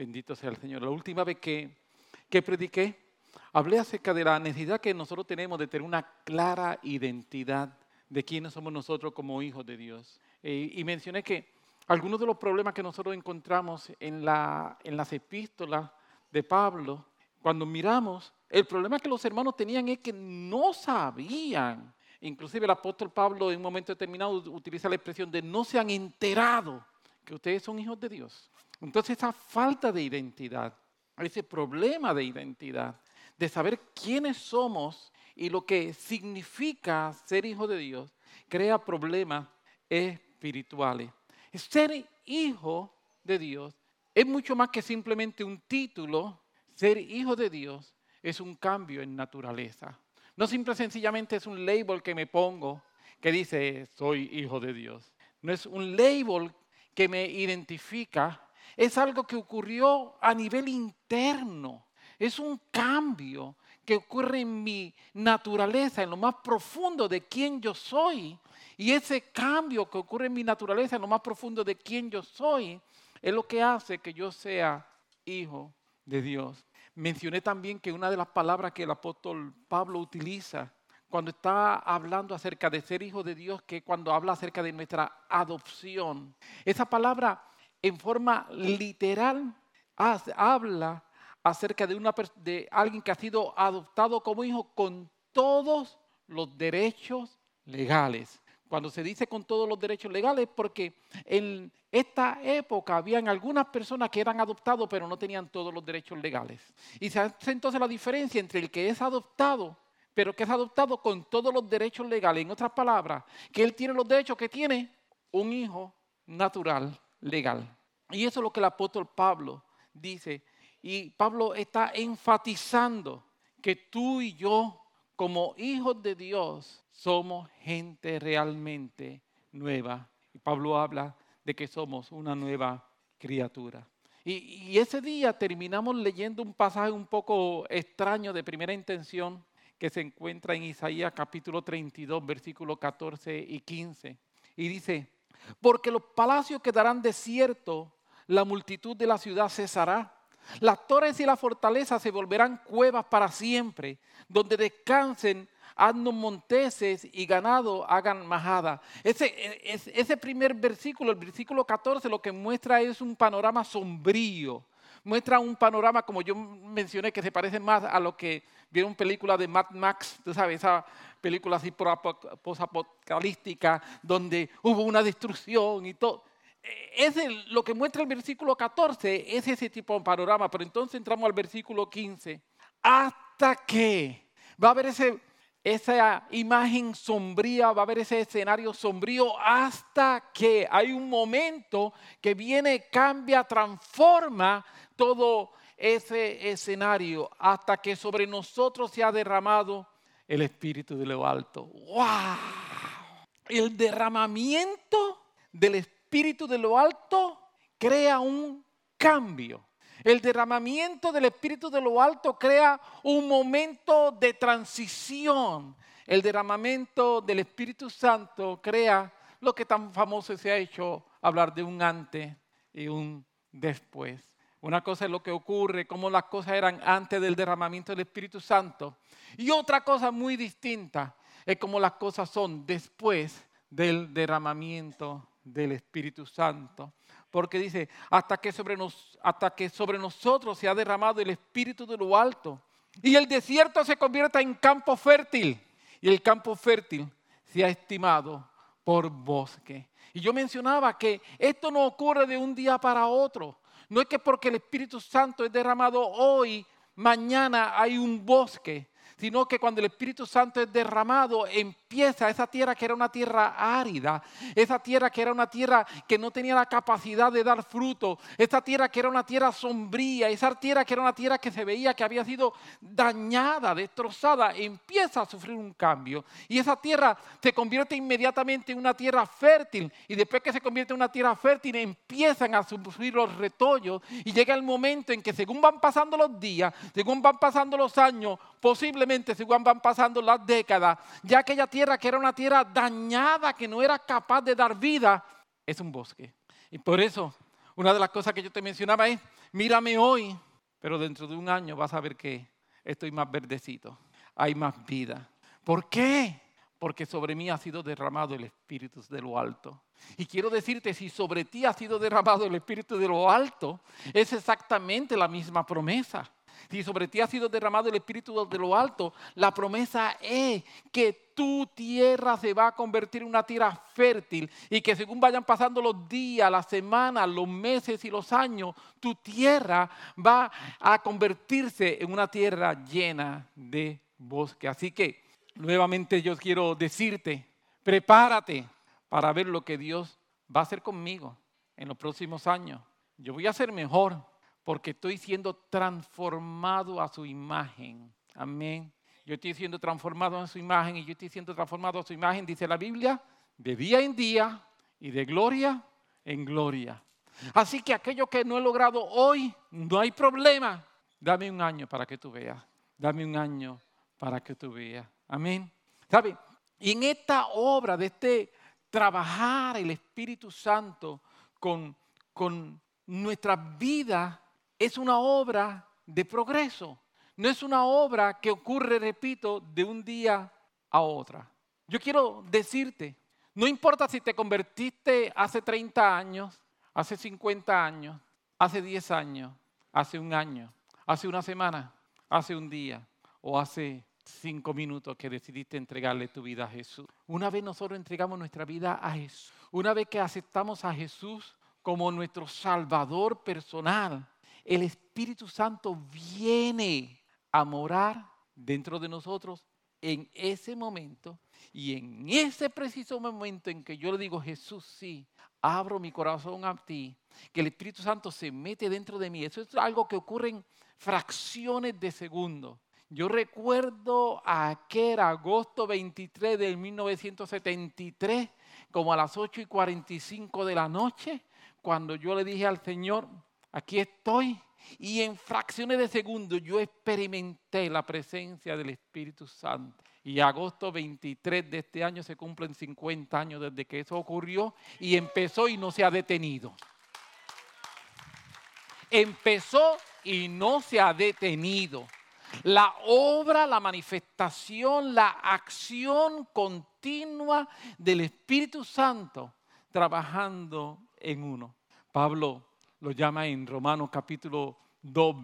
Bendito sea el Señor. La última vez que, que prediqué, hablé acerca de la necesidad que nosotros tenemos de tener una clara identidad de quiénes somos nosotros como hijos de Dios. Eh, y mencioné que algunos de los problemas que nosotros encontramos en, la, en las epístolas de Pablo, cuando miramos, el problema que los hermanos tenían es que no sabían. Inclusive el apóstol Pablo en un momento determinado utiliza la expresión de no se han enterado que ustedes son hijos de Dios. Entonces esa falta de identidad, ese problema de identidad, de saber quiénes somos y lo que significa ser hijo de Dios, crea problemas espirituales. Ser hijo de Dios es mucho más que simplemente un título. Ser hijo de Dios es un cambio en naturaleza. No simple sencillamente es un label que me pongo que dice soy hijo de Dios. No es un label que me identifica, es algo que ocurrió a nivel interno. Es un cambio que ocurre en mi naturaleza, en lo más profundo de quién yo soy. Y ese cambio que ocurre en mi naturaleza, en lo más profundo de quién yo soy, es lo que hace que yo sea hijo de Dios. Mencioné también que una de las palabras que el apóstol Pablo utiliza cuando está hablando acerca de ser hijo de Dios, que cuando habla acerca de nuestra adopción, esa palabra en forma literal habla acerca de, alguien que ha sido adoptado como hijo con todos los derechos legales. Cuando se dice con todos los derechos legales, porque en esta época habían algunas personas que eran adoptados pero no tenían todos los derechos legales. Y se hace entonces la diferencia entre el que es adoptado pero que es adoptado con todos los derechos legales. En otras palabras, que él tiene los derechos que tiene un hijo natural, legal. Y eso es lo que el apóstol Pablo dice. Y Pablo está enfatizando que tú y yo, como hijos de Dios, somos gente realmente nueva. Y Pablo habla de que somos una nueva criatura. Y, y, ese día terminamos leyendo un pasaje un poco extraño de primera intención que se encuentra en Isaías capítulo 32, versículos 14 y 15. Y dice, porque los palacios quedarán desiertos, la multitud de la ciudad cesará. Las torres y las fortalezas se volverán cuevas para siempre, donde descansen asnos monteses y ganado hagan majada. Ese, ese primer versículo, el versículo 14, lo que muestra es un panorama sombrío. Muestra un panorama, como yo mencioné, que se parece más a lo que vieron películas de Mad Max, tú sabes, esa película así posapocalíptica, donde hubo una destrucción y todo. E, es lo que muestra el versículo 14, es ese tipo de panorama, pero entonces entramos al versículo 15. Hasta que va a haber ese, esa imagen sombría, va a haber ese escenario sombrío, hasta que hay un momento que viene, cambia, transforma todo ese escenario hasta que sobre nosotros se ha derramado el Espíritu de lo alto. ¡Wow! El derramamiento del Espíritu de lo alto crea un cambio. El derramamiento del Espíritu de lo alto crea un momento de transición. El derramamiento del Espíritu Santo crea lo que tan famoso se ha hecho hablar de un antes y un después. Una cosa es lo que ocurre, cómo las cosas eran antes del derramamiento del Espíritu Santo. Y otra cosa muy distinta es cómo las cosas son después del derramamiento del Espíritu Santo. Porque dice, hasta que sobre, nosotros se ha derramado el Espíritu de lo alto. Y el desierto se convierta en campo fértil. Y el campo fértil se ha estimado por bosque. Y yo mencionaba que esto no ocurre de un día para otro. No es que porque el Espíritu Santo es derramado hoy, mañana hay un bosque, sino que cuando el Espíritu Santo es derramado, empieza esa tierra que era una tierra árida, esa tierra que era una tierra que no tenía la capacidad de dar fruto, esa tierra que era una tierra sombría, esa tierra que era una tierra que se veía que había sido dañada, destrozada, empieza a sufrir un cambio. Y esa tierra se convierte inmediatamente en una tierra fértil. Y después que se convierte en una tierra fértil, empiezan a sufrir los retoños. Y llega el momento en que según van pasando los días, según van pasando los años, posiblemente según van pasando las décadas, ya aquella tierra que era una tierra dañada, que no era capaz de dar vida, es un bosque. Y por eso, una de las cosas que yo te mencionaba es, mírame hoy, pero dentro de un año vas a ver que estoy más verdecito, hay más vida. ¿Por qué? Porque sobre mí ha sido derramado el Espíritu de lo alto. Y quiero decirte, si sobre ti ha sido derramado el Espíritu de lo alto, es exactamente la misma promesa. Si sobre ti ha sido derramado el Espíritu de lo alto, la promesa es que tu tierra se va a convertir en una tierra fértil y que según vayan pasando los días, las semanas, los meses y los años, tu tierra va a convertirse en una tierra llena de bosque. Así que nuevamente yo quiero decirte, prepárate para ver lo que Dios va a hacer conmigo en los próximos años. Yo voy a ser mejor porque estoy siendo transformado a su imagen. Amén. Yo estoy siendo transformado a su imagen y yo estoy siendo transformado a su imagen, dice la Biblia, de día en día y de gloria en gloria. Así que aquello que no he logrado hoy, no hay problema. Dame un año para que tú veas. Dame un año para que tú veas. Amén. ¿Sabe? Y en esta obra de este trabajar el Espíritu Santo con, con nuestra vida es una obra de progreso. No es una obra que ocurre, repito, de un día a otra. Yo quiero decirte, no importa si te convertiste hace 30 años, hace 50 años, hace 10 años, hace un año, hace una semana, hace un día o hace cinco minutos que decidiste entregarle tu vida a Jesús. Una vez nosotros entregamos nuestra vida a Jesús, una vez que aceptamos a Jesús como nuestro Salvador personal, el Espíritu Santo viene a morar dentro de nosotros en ese momento y en ese preciso momento en que yo le digo, Jesús, sí, abro mi corazón a ti, que el Espíritu Santo se mete dentro de mí. Eso es algo que ocurre en fracciones de segundo. Yo recuerdo aquel agosto 23 de 1973, como a las 8 y 45 de la noche, cuando yo le dije al Señor, aquí estoy. Y en fracciones de segundo yo experimenté la presencia del Espíritu Santo. Y agosto 23 de este año se cumplen 50 años desde que eso ocurrió y empezó y no se ha detenido. Empezó y no se ha detenido. La obra, la manifestación, la acción continua del Espíritu Santo trabajando en uno. Pablo lo llama en Romanos capítulo 2,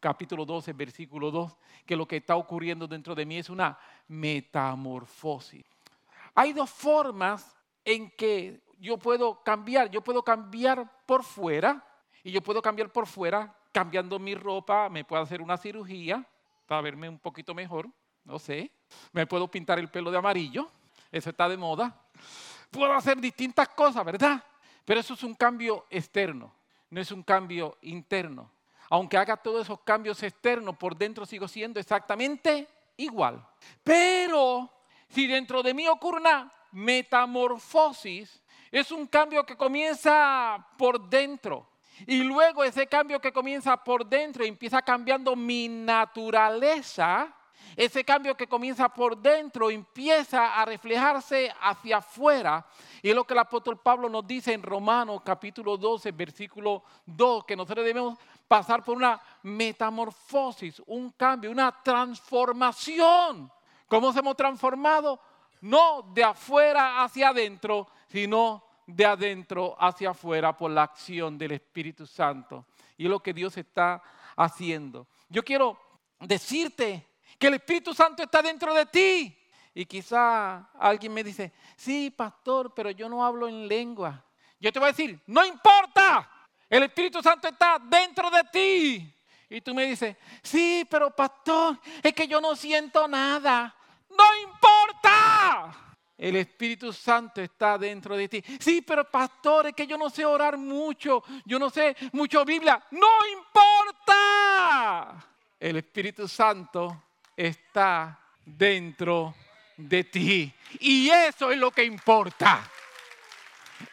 capítulo 12, versículo 2, que lo que está ocurriendo dentro de mí es una metamorfosis. Hay dos formas en que yo puedo cambiar. Yo puedo cambiar por fuera y yo puedo cambiar por fuera cambiando mi ropa, me puedo hacer una cirugía para verme un poquito mejor, no sé. Me puedo pintar el pelo de amarillo, eso está de moda. Puedo hacer distintas cosas, ¿verdad? Pero eso es un cambio externo, no es un cambio interno. Aunque haga todos esos cambios externos, por dentro sigo siendo exactamente igual. Pero si dentro de mí ocurre una metamorfosis, es un cambio que comienza por dentro. Y luego ese cambio que comienza por dentro empieza cambiando mi naturaleza, ese cambio que comienza por dentro empieza a reflejarse hacia afuera. Y es lo que el apóstol Pablo nos dice en Romanos capítulo 12, versículo 2, que nosotros debemos pasar por una metamorfosis, un cambio, una transformación. ¿Cómo hemos transformado? No de afuera hacia adentro, sino de adentro hacia afuera por la acción del Espíritu Santo. Y es lo que Dios está haciendo. Yo quiero decirte que el Espíritu Santo está dentro de ti. Y quizá alguien me dice, sí, pastor, pero yo no hablo en lengua. Yo te voy a decir, no importa, el Espíritu Santo está dentro de ti. Y tú me dices, sí, pero pastor, es que yo no siento nada. No importa. El Espíritu Santo está dentro de ti. Sí, pero pastor, es que yo no sé orar mucho. Yo no sé mucho Biblia. No importa. El Espíritu Santo está dentro de ti. Y eso es lo que importa.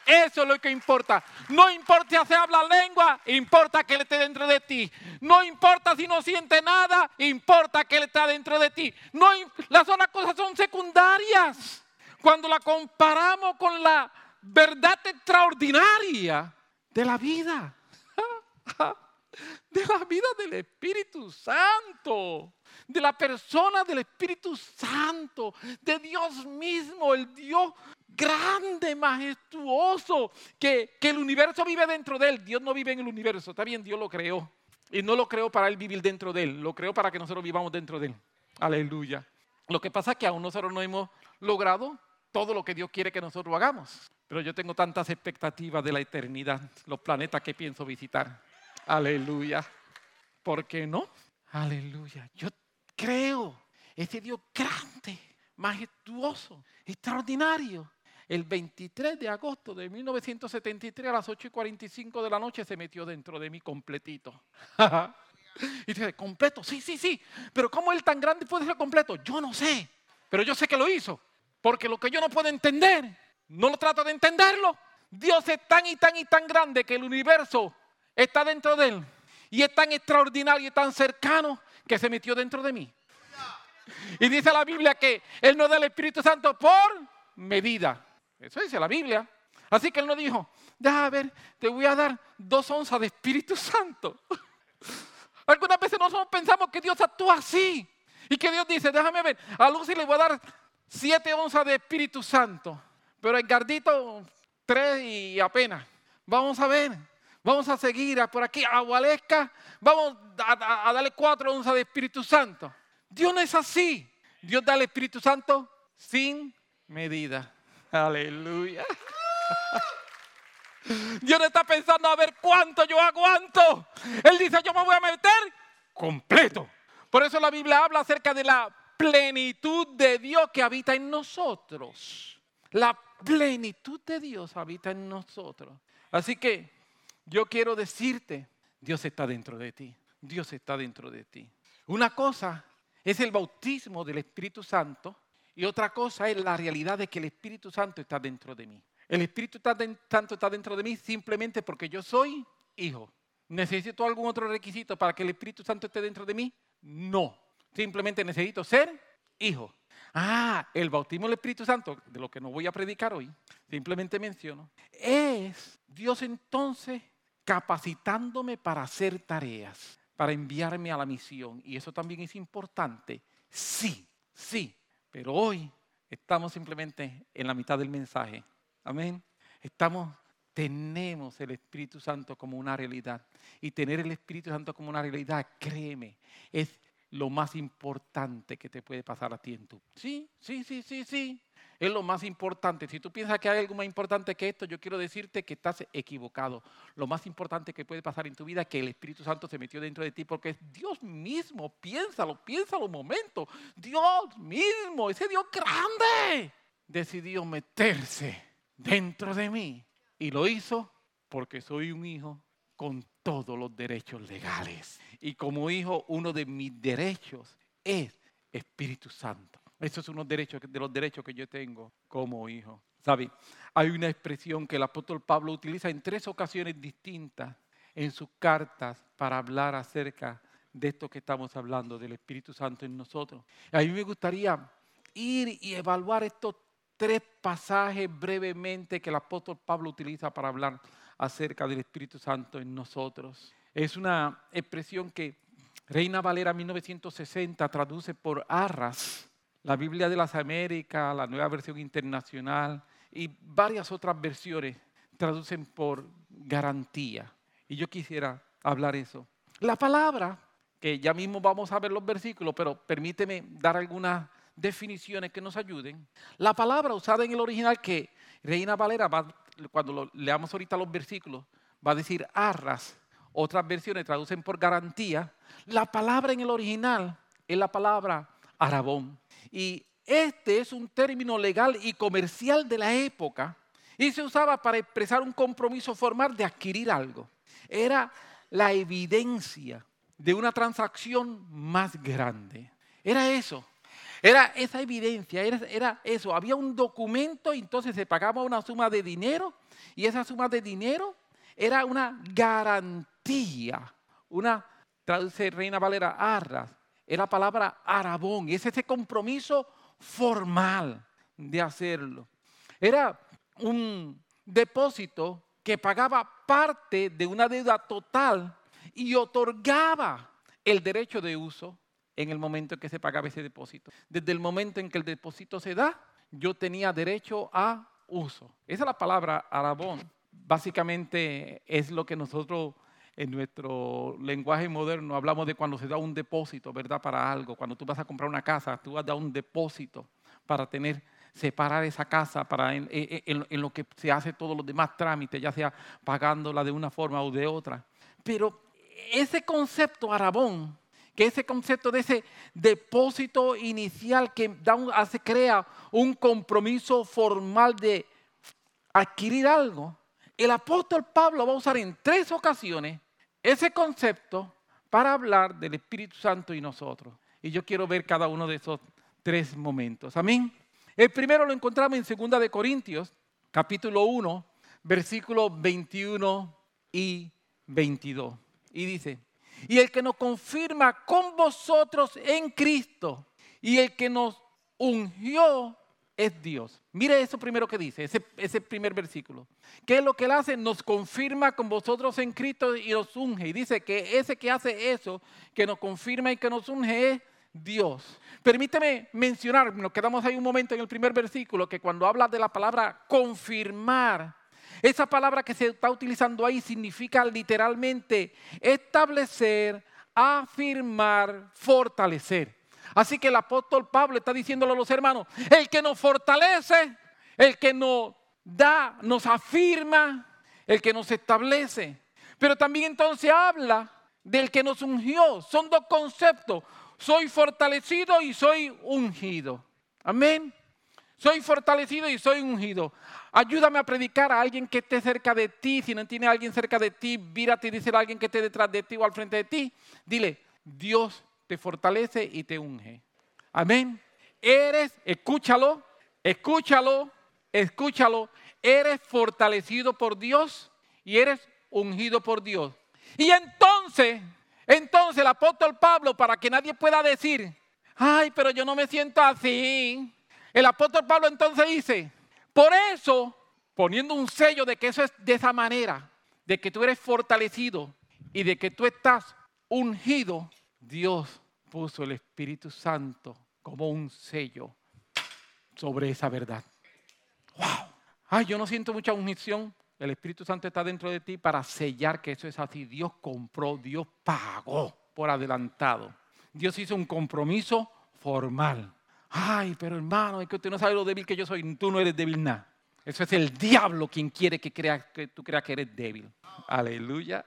Eso es lo que importa. No importa si habla lengua, importa que Él esté dentro de ti. No importa si no siente nada, importa que Él está dentro de ti. No, las otras cosas son secundarias. Cuando la comparamos con la verdad extraordinaria de la vida. de la vida del Espíritu Santo, de la persona del Espíritu Santo, de Dios mismo, el Dios grande, majestuoso, que, que el universo vive dentro de él. Dios no vive en el universo, está bien, Dios lo creó. Y no lo creó para él vivir dentro de él, lo creó para que nosotros vivamos dentro de él. Aleluya. Lo que pasa es que aún nosotros no hemos logrado todo lo que Dios quiere que nosotros hagamos. Pero yo tengo tantas expectativas de la eternidad, los planetas que pienso visitar. Aleluya. ¿Por qué no? Aleluya. Yo creo ese Dios grande, majestuoso, extraordinario. El 23 de agosto de 1973 a las 8 y 45 de la noche se metió dentro de mí completito. y dice, completo, sí, sí, sí. Pero ¿cómo él tan grande puede ser completo? Yo no sé. Pero yo sé que lo hizo. Porque lo que yo no puedo entender, no lo trato de entenderlo. Dios es tan y tan y tan grande que el universo está dentro de él. Y es tan extraordinario y tan cercano que se metió dentro de mí. Y dice la Biblia que Él no da el Espíritu Santo por medida. Eso dice la Biblia. Así que Él no dijo, déjame ver, te voy a dar dos onzas de Espíritu Santo. Algunas veces nosotros pensamos que Dios actúa así. Y que Dios dice, déjame ver, a Lucy le voy a dar siete onzas de Espíritu Santo. Pero el gardito, tres y apenas. Vamos a ver. Vamos a seguir por aquí a Gualesca. Vamos a, darle cuatro onzas de Espíritu Santo. Dios no es así. Dios da el Espíritu Santo sin medida. Aleluya. Dios no está pensando a ver cuánto yo aguanto. Él dice, yo me voy a meter completo. Por eso la Biblia habla acerca de la plenitud de Dios que habita en nosotros. La plenitud de Dios habita en nosotros. Así que yo quiero decirte, Dios está dentro de ti. Dios está dentro de ti. Una cosa es el bautismo del Espíritu Santo y otra cosa es la realidad de que el Espíritu Santo está dentro de mí. El Espíritu Santo está dentro de mí simplemente porque yo soy hijo. ¿Necesito algún otro requisito para que el Espíritu Santo esté dentro de mí? No. Simplemente necesito ser hijo. Ah, el bautismo del Espíritu Santo, de lo que no voy a predicar hoy, simplemente menciono, es Dios entonces capacitándome para hacer tareas, para enviarme a la misión. Y eso también es importante. Sí, sí. Pero hoy estamos simplemente en la mitad del mensaje. Amén. Estamos, tenemos el Espíritu Santo como una realidad. Y tener el Espíritu Santo como una realidad, créeme, es lo más importante que te puede pasar a ti en tu. Sí, sí, sí, sí, sí es lo más importante. Si tú piensas que hay algo más importante que esto, yo quiero decirte que estás equivocado. Lo más importante que puede pasar en tu vida es que el Espíritu Santo se metió dentro de ti porque es Dios mismo. Piénsalo, piénsalo un momento. Dios mismo, ese Dios grande, decidió meterse dentro de mí. Y lo hizo porque soy un hijo con todos los derechos legales. Y como hijo, uno de mis derechos es Espíritu Santo. Eso es uno de los derechos que yo tengo como hijo. ¿Sabe? Hay una expresión que el apóstol Pablo utiliza en tres ocasiones distintas en sus cartas para hablar acerca de esto que estamos hablando, del Espíritu Santo en nosotros. A mí me gustaría ir y evaluar estos tres pasajes brevemente que el apóstol Pablo utiliza para hablar acerca del Espíritu Santo en nosotros. Es una expresión que Reina Valera 1960 traduce por arras la Biblia de las Américas, la nueva versión internacional y varias otras versiones traducen por garantía. Y yo quisiera hablar eso. La palabra, que ya mismo vamos a ver los versículos, pero permíteme dar algunas definiciones que nos ayuden. La palabra usada en el original que Reina Valera, va, cuando leamos ahorita los versículos, va a decir arras. Otras versiones traducen por garantía. La palabra en el original es la palabra arabón. Y este es un término legal y comercial de la época y se usaba para expresar un compromiso formal de adquirir algo. Era la evidencia de una transacción más grande. Era eso. Era esa evidencia, era, eso. Había un documento y entonces se pagaba una suma de dinero y esa suma de dinero era una garantía, una, traduce Reina Valera, arras, es la palabra arabón, es ese compromiso formal de hacerlo. Era un depósito que pagaba parte de una deuda total y otorgaba el derecho de uso en el momento en que se pagaba ese depósito. Desde el momento en que el depósito se da, yo tenía derecho a uso. Esa es la palabra arabón. Básicamente es lo que nosotros en nuestro lenguaje moderno hablamos de cuando se da un depósito, ¿verdad? Para algo. Cuando tú vas a comprar una casa, tú vas a dar un depósito para tener, separar esa casa para en, en lo que se hace todos los demás trámites, ya sea pagándola de una forma o de otra. Pero ese concepto arabón que ese concepto de ese depósito inicial que hace, crea un compromiso formal de adquirir algo, el apóstol Pablo va a usar en tres ocasiones ese concepto para hablar del Espíritu Santo y nosotros. Y yo quiero ver cada uno de esos tres momentos. Amén. El primero lo encontramos en 2 de Corintios, capítulo 1, versículos 21 y 22. Y dice, y el que nos confirma con vosotros en Cristo y el que nos ungió es Dios. Mire eso primero que dice, ese, primer versículo. ¿Qué es lo que él hace? Nos confirma con vosotros en Cristo y nos unge. Y dice que ese que hace eso, que nos confirma y que nos unge es Dios. Permíteme mencionar, nos quedamos ahí un momento en el primer versículo, que cuando habla de la palabra confirmar, esa palabra que se está utilizando ahí significa literalmente establecer, afirmar, fortalecer. Así que el apóstol Pablo está diciéndole a los hermanos, el que nos fortalece, el que nos da, nos afirma, el que nos establece. Pero también entonces habla del que nos ungió. Son dos conceptos. Soy fortalecido y soy ungido. Amén. Soy fortalecido y soy ungido. Ayúdame a predicar a alguien que esté cerca de ti. Si no tiene a alguien cerca de ti, vírate y dice a alguien que esté detrás de ti o al frente de ti. Dile, Dios te fortalece y te unge. Amén. Eres, escúchalo, escúchalo, escúchalo. Eres fortalecido por Dios y eres ungido por Dios. Y entonces, entonces el apóstol Pablo, para que nadie pueda decir, ay, pero yo no me siento así. El apóstol Pablo entonces dice, por eso, poniendo un sello de que eso es de esa manera, de que tú eres fortalecido y de que tú estás ungido, Dios puso el Espíritu Santo como un sello sobre esa verdad. ¡Wow! Ay, yo no siento mucha unción. El Espíritu Santo está dentro de ti para sellar que eso es así. Dios compró, Dios pagó por adelantado. Dios hizo un compromiso formal. Ay, pero hermano, es que usted no sabe lo débil que yo soy. Tú no eres débil nada. Eso es el diablo quien quiere que, que tú creas que eres débil. Aleluya.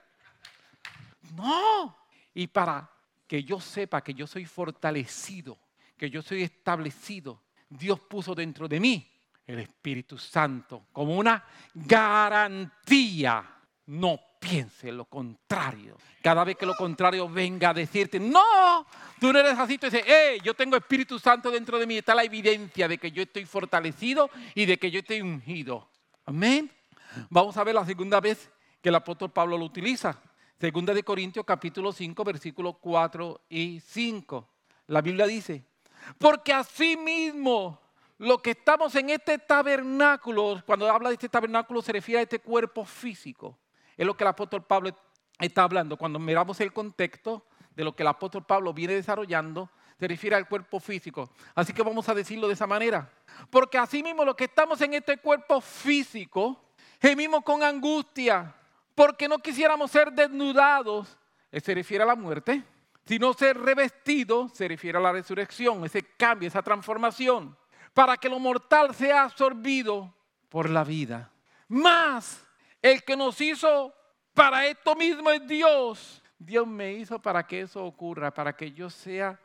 No. Y para que yo sepa que yo soy fortalecido, que yo soy establecido, Dios puso dentro de mí el Espíritu Santo como una garantía. No piense lo contrario. Cada vez que lo contrario venga a decirte, no, tú no eres así, tú dices, hey, yo tengo Espíritu Santo dentro de mí. Está la evidencia de que yo estoy fortalecido y de que yo estoy ungido. Amén. Vamos a ver la segunda vez que el apóstol Pablo lo utiliza. Segunda de Corintios capítulo 5, versículos 4 y 5. La Biblia dice, porque así mismo lo que estamos en este tabernáculo, cuando habla de este tabernáculo se refiere a este cuerpo físico es lo que el apóstol Pablo está hablando. Cuando miramos el contexto de lo que el apóstol Pablo viene desarrollando, se refiere al cuerpo físico. Así que vamos a decirlo de esa manera. Porque así mismo lo que estamos en este cuerpo físico, gemimos con angustia, porque no quisiéramos ser desnudados, se refiere a la muerte, sino ser revestidos, se refiere a la resurrección, ese cambio, esa transformación, para que lo mortal sea absorbido por la vida. Más el que nos hizo para esto mismo es Dios. Dios me hizo para que eso ocurra, para que yo sea,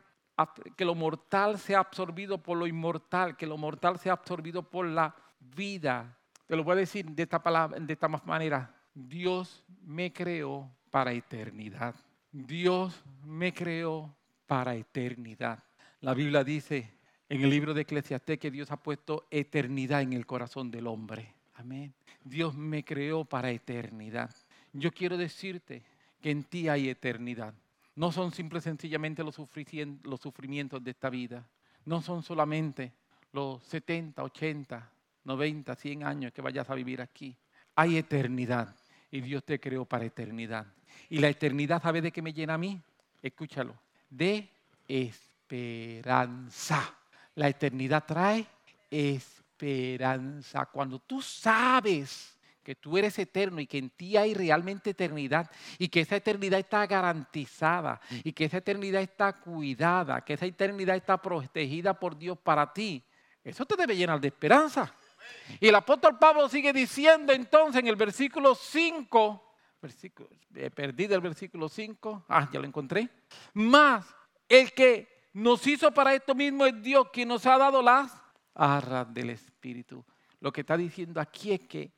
que lo mortal sea absorbido por lo inmortal, que lo mortal sea absorbido por la vida. Te lo voy a decir de esta, palabra, de esta manera. Dios me creó para eternidad. Dios me creó para eternidad. La Biblia dice en el libro de Eclesiastés que Dios ha puesto eternidad en el corazón del hombre. Amén. Dios me creó para eternidad. Yo quiero decirte que en ti hay eternidad. No son simple sencillamente los, los sufrimientos de esta vida. No son solamente los 70, 80, 90, 100 años que vayas a vivir aquí. Hay eternidad. Y Dios te creó para eternidad. Y la eternidad, ¿sabe de qué me llena a mí? Escúchalo. De esperanza. La eternidad trae esperanza. Cuando tú sabes que tú eres eterno y que en ti hay realmente eternidad y que esa eternidad está garantizada y que esa eternidad está cuidada, que esa eternidad está protegida por Dios para ti, eso te debe llenar de esperanza. Y el apóstol Pablo sigue diciendo entonces en el versículo 5, versículo, he perdido el versículo 5, ah, ya lo encontré, más el que nos hizo para esto mismo es Dios quien nos ha dado las arras del Espíritu. Lo que está diciendo aquí es que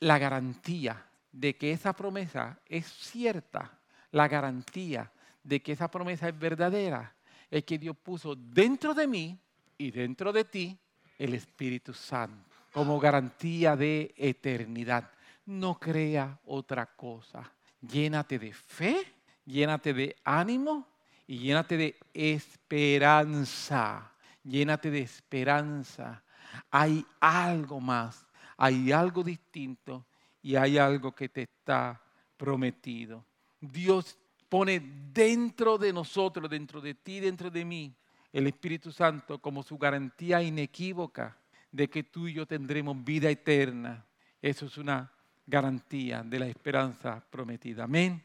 la garantía de que esa promesa es cierta, la garantía de que esa promesa es verdadera, es que Dios puso dentro de mí y dentro de ti el Espíritu Santo como garantía de eternidad. No crea otra cosa. Llénate de fe, llénate de ánimo y llénate de esperanza. Llénate de esperanza. Hay algo más hay algo distinto y hay algo que te está prometido. Dios pone dentro de nosotros, dentro de ti, dentro de mí, el Espíritu Santo como su garantía inequívoca de que tú y yo tendremos vida eterna. Eso es una garantía de la esperanza prometida. Amén.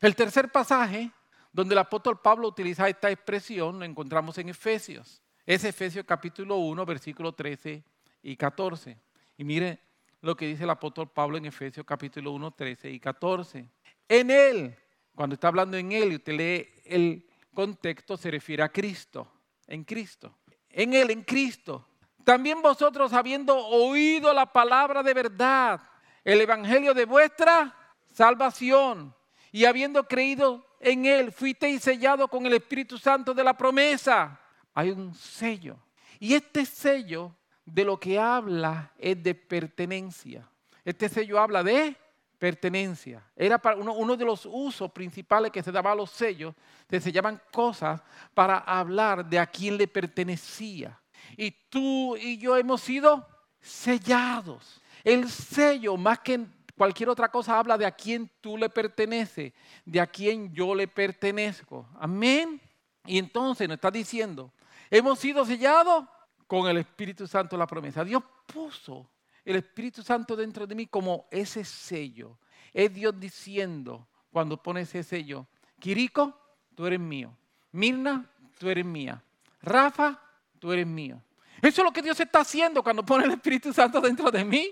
El tercer pasaje donde el apóstol Pablo utiliza esta expresión lo encontramos en Efesios. Es Efesios capítulo 1, versículo 13 y 14. Y mire lo que dice el apóstol Pablo en Efesios capítulo 1, 13 y 14. En Él, cuando está hablando en Él y usted lee el contexto, se refiere a Cristo, en Cristo. En Él, en Cristo. También vosotros habiendo oído la palabra de verdad, el evangelio de vuestra salvación, y habiendo creído en Él, fuisteis sellado con el Espíritu Santo de la promesa. Hay un sello. Y este sello de lo que habla es de pertenencia. Este sello habla de pertenencia. Era uno, de los usos principales que se daba a los sellos, se sellaban cosas para hablar de a quién le pertenecía. Y tú y yo hemos sido sellados. El sello, más que cualquier otra cosa, habla de a quién tú le perteneces, de a quién yo le pertenezco. Amén. Y entonces nos está diciendo, hemos sido sellados con el Espíritu Santo la promesa. Dios puso el Espíritu Santo dentro de mí como ese sello. Es Dios diciendo, cuando pone ese sello, Quirico, tú eres mío. Mirna, tú eres mía. Rafa, tú eres mío. Eso es lo que Dios está haciendo cuando pone el Espíritu Santo dentro de mí.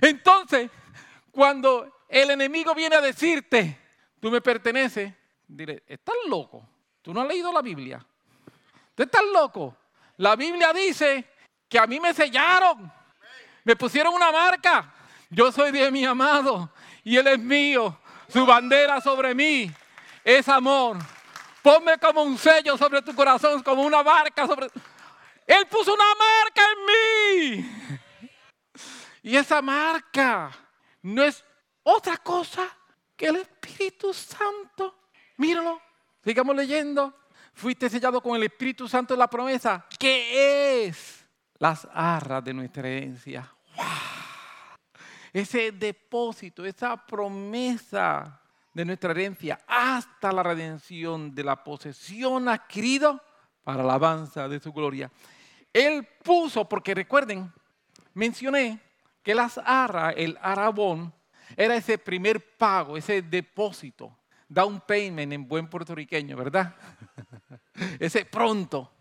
Entonces, cuando el enemigo viene a decirte, tú me perteneces, diré, estás loco. Tú no has leído la Biblia. Tú estás loco. La Biblia dice que a mí me sellaron, me pusieron una marca. Yo soy de mi amado y Él es mío. Su bandera sobre mí es amor. Ponme como un sello sobre tu corazón, como una marca sobre... Él puso una marca en mí. Y esa marca no es otra cosa que el Espíritu Santo. Míralo, sigamos leyendo fuiste sellado con el Espíritu Santo de la promesa, que es las arras de nuestra herencia. Ese depósito, esa promesa de nuestra herencia hasta la redención de la posesión adquirido para la alabanza de su gloria. Él puso, porque recuerden, mencioné que las arras, el arabón, era ese primer pago, ese depósito down payment en buen puertorriqueño, ¿verdad? Ese pronto.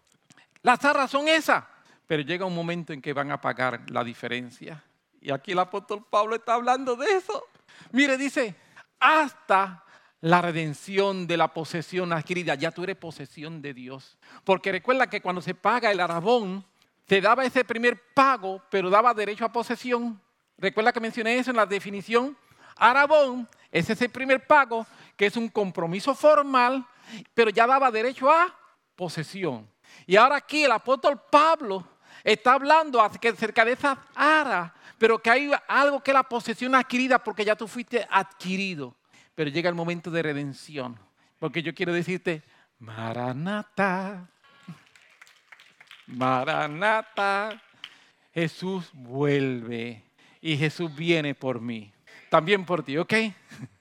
Las arras son esas, pero llega un momento en que van a pagar la diferencia. Y aquí el apóstol Pablo está hablando de eso. Mire, dice, hasta la redención de la posesión adquirida. Ya tú eres posesión de Dios. Porque recuerda que cuando se paga el arabón, te daba ese primer pago, pero daba derecho a posesión. Recuerda que mencioné eso en la definición. Arabón es ese primer pago que es un compromiso formal, pero ya daba derecho a posesión. Y ahora aquí el apóstol Pablo está hablando acerca de esa ara, pero que hay algo que la posesión adquirida porque ya tú fuiste adquirido. Pero llega el momento de redención, porque yo quiero decirte, Maranata, Maranata, Jesús vuelve y Jesús viene por mí. también por ti, ¿ok?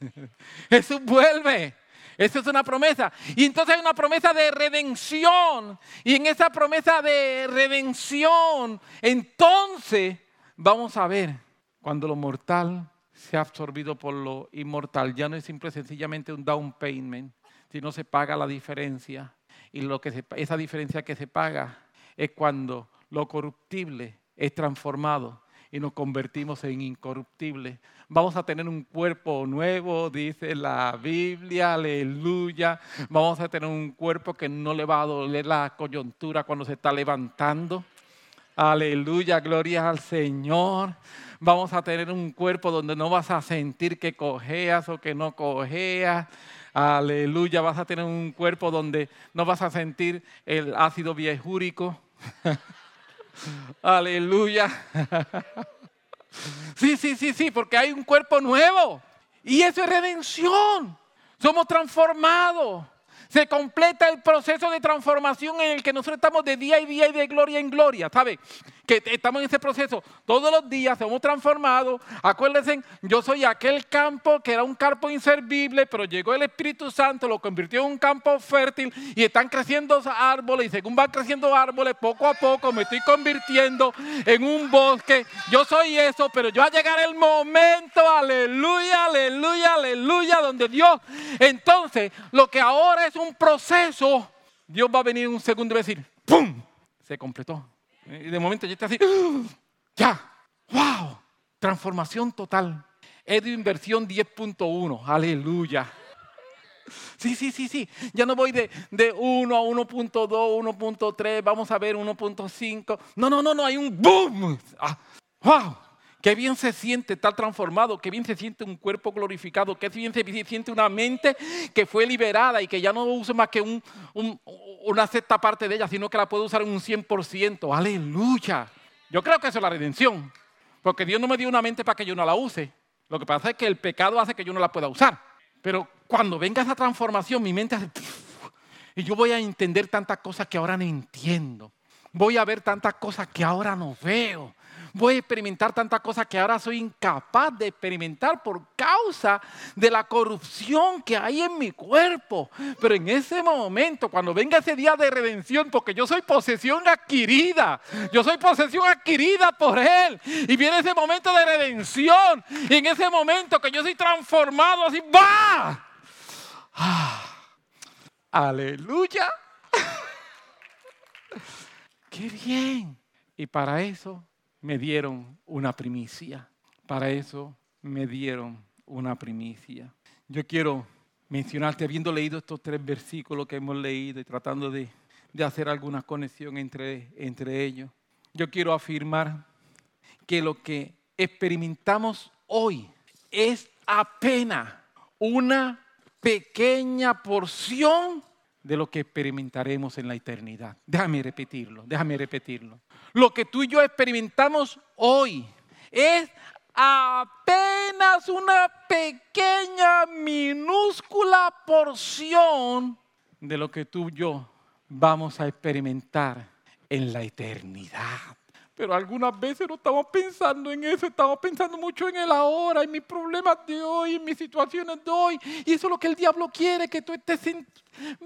Jesús vuelve. Esa es una promesa. Y entonces hay una promesa de redención. Y en esa promesa de redención, entonces vamos a ver cuando lo mortal se ha absorbido por lo inmortal. Ya no es simple sencillamente un down payment, sino se paga la diferencia. Y lo que esa diferencia que se paga es cuando lo corruptible es transformado y nos convertimos en incorruptibles. Vamos a tener un cuerpo nuevo, dice la Biblia, aleluya. Vamos a tener un cuerpo que no le va a doler la coyuntura cuando se está levantando. Aleluya, gloria al Señor. Vamos a tener un cuerpo donde no vas a sentir que cojeas o que no cojeas. Aleluya, vas a tener un cuerpo donde no vas a sentir el ácido viejúrico. Aleluya. Sí, sí, sí, sí, porque hay un cuerpo nuevo. Y eso es redención. Somos transformados. Se completa el proceso de transformación en el que nosotros estamos de día y día y de gloria en gloria. ¿Sabe? Que estamos en ese proceso. Todos los días somos transformados. Acuérdense, yo soy aquel campo que era un campo inservible, pero llegó el Espíritu Santo, lo convirtió en un campo fértil y están creciendo árboles. Y según van creciendo árboles, poco a poco me estoy convirtiendo en un bosque. Yo soy eso, pero yo va a llegar el momento, aleluya, aleluya, aleluya, donde Dios, entonces, lo que ahora es un proceso, Dios va a venir un segundo y va a decir, ¡pum! Se completó. Y de momento ya está así, ¡ya! ¡Wow! Transformación total. Es de inversión 10.1. Aleluya. Sí, sí, sí, sí. Ya no voy de, de 1 a 1.2, 1.3, vamos a ver 1.5. No, no, no, no, hay un boom. Ah, ¡Wow! Qué bien se siente estar transformado, qué bien se siente un cuerpo glorificado, qué bien se siente una mente que fue liberada y que ya no usa más que una sexta parte de ella, sino que la puede usar un 100%. Aleluya. Yo creo que eso es la redención, porque Dios no me dio una mente para que yo no la use. Lo que pasa es que el pecado hace que yo no la pueda usar. Pero cuando venga esa transformación, mi mente hace... Y yo voy a entender tantas cosas que ahora no entiendo. Voy a ver tantas cosas que ahora no veo voy a experimentar tantas cosas que ahora soy incapaz de experimentar por causa de la corrupción que hay en mi cuerpo. Pero en ese momento, cuando venga ese día de redención, porque yo soy posesión adquirida, yo soy posesión adquirida por Él, y viene ese momento de redención, y en ese momento que yo soy transformado así, ¡va! Ah, aleluya. ¡Qué bien! Y para eso me dieron una primicia. Para eso me dieron una primicia. Yo quiero mencionarte, habiendo leído estos tres versículos que hemos leído y tratando de, hacer alguna conexión entre, entre ellos, yo quiero afirmar que lo que experimentamos hoy es apenas una pequeña porción de lo que experimentaremos en la eternidad. Déjame repetirlo, déjame repetirlo. Lo que tú y yo experimentamos hoy es apenas una pequeña, minúscula porción de lo que tú y yo vamos a experimentar en la eternidad. Pero algunas veces no estamos pensando en eso, estamos pensando mucho en el ahora, en mis problemas de hoy, en mis situaciones de hoy. Y eso es lo que el diablo quiere, que tú estés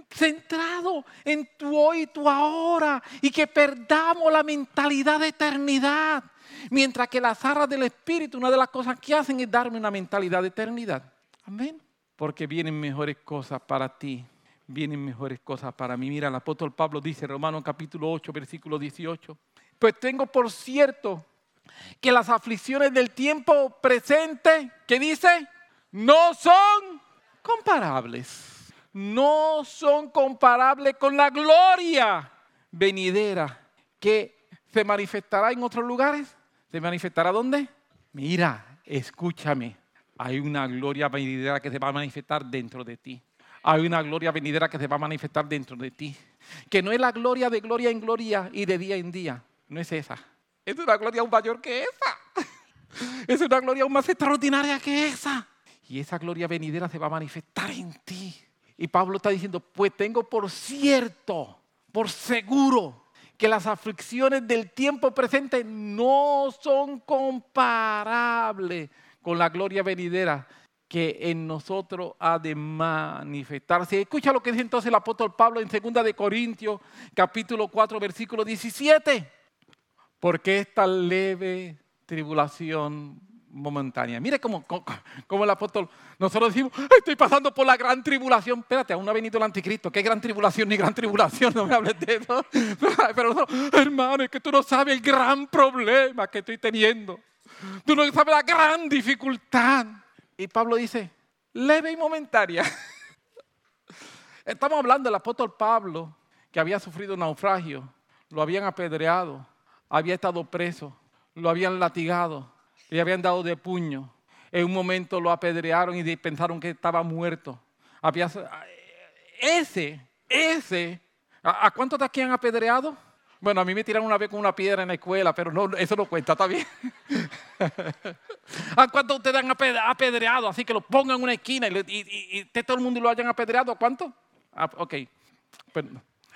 centrado en tu hoy y tu ahora y que perdamos la mentalidad de eternidad. Mientras que las arras del Espíritu, una de las cosas que hacen es darme una mentalidad de eternidad. Amén. Porque vienen mejores cosas para ti, vienen mejores cosas para mí. Mira, el apóstol Pablo dice, Romanos capítulo 8, versículo 18. Pues tengo por cierto que las aflicciones del tiempo presente, ¿qué dice? No son comparables. No son comparables con la gloria venidera que se manifestará en otros lugares. ¿Se manifestará dónde? Mira, escúchame. Hay una gloria venidera que se va a manifestar dentro de ti. Hay una gloria venidera que se va a manifestar dentro de ti. Que no es la gloria de gloria en gloria y de día en día no es esa. Es una gloria aún mayor que esa. Es una gloria aún más extraordinaria que esa. Y esa gloria venidera se va a manifestar en ti. Y Pablo está diciendo, pues tengo por cierto, por seguro, que las aflicciones del tiempo presente no son comparables con la gloria venidera que en nosotros ha de manifestarse. Escucha lo que dice entonces el apóstol Pablo en 2 de Corintios, capítulo 4, versículo 17. Porque esta leve tribulación momentánea. Mire cómo, el apóstol, nosotros decimos, estoy pasando por la gran tribulación. Espérate, aún no ha venido el anticristo. ¿Qué gran tribulación ni gran tribulación? No me hables de eso. Pero nosotros, hermano, es que tú no sabes el gran problema que estoy teniendo. Tú no sabes la gran dificultad. Y Pablo dice, leve y momentánea. Estamos hablando del apóstol Pablo, que había sufrido un naufragio, lo habían apedreado, había estado preso, lo habían latigado, le habían dado de puño. En un momento lo apedrearon y pensaron que estaba muerto. Había, ese, ese, ¿a, cuántos de aquí han apedreado? Bueno, a mí me tiraron una vez con una piedra en la escuela, pero no, eso no cuenta, ¿está bien? ¿A cuántos ustedes han apedreado? Así que lo pongan en una esquina y, todo el mundo lo hayan apedreado. ¿A cuántos? Ah, ok.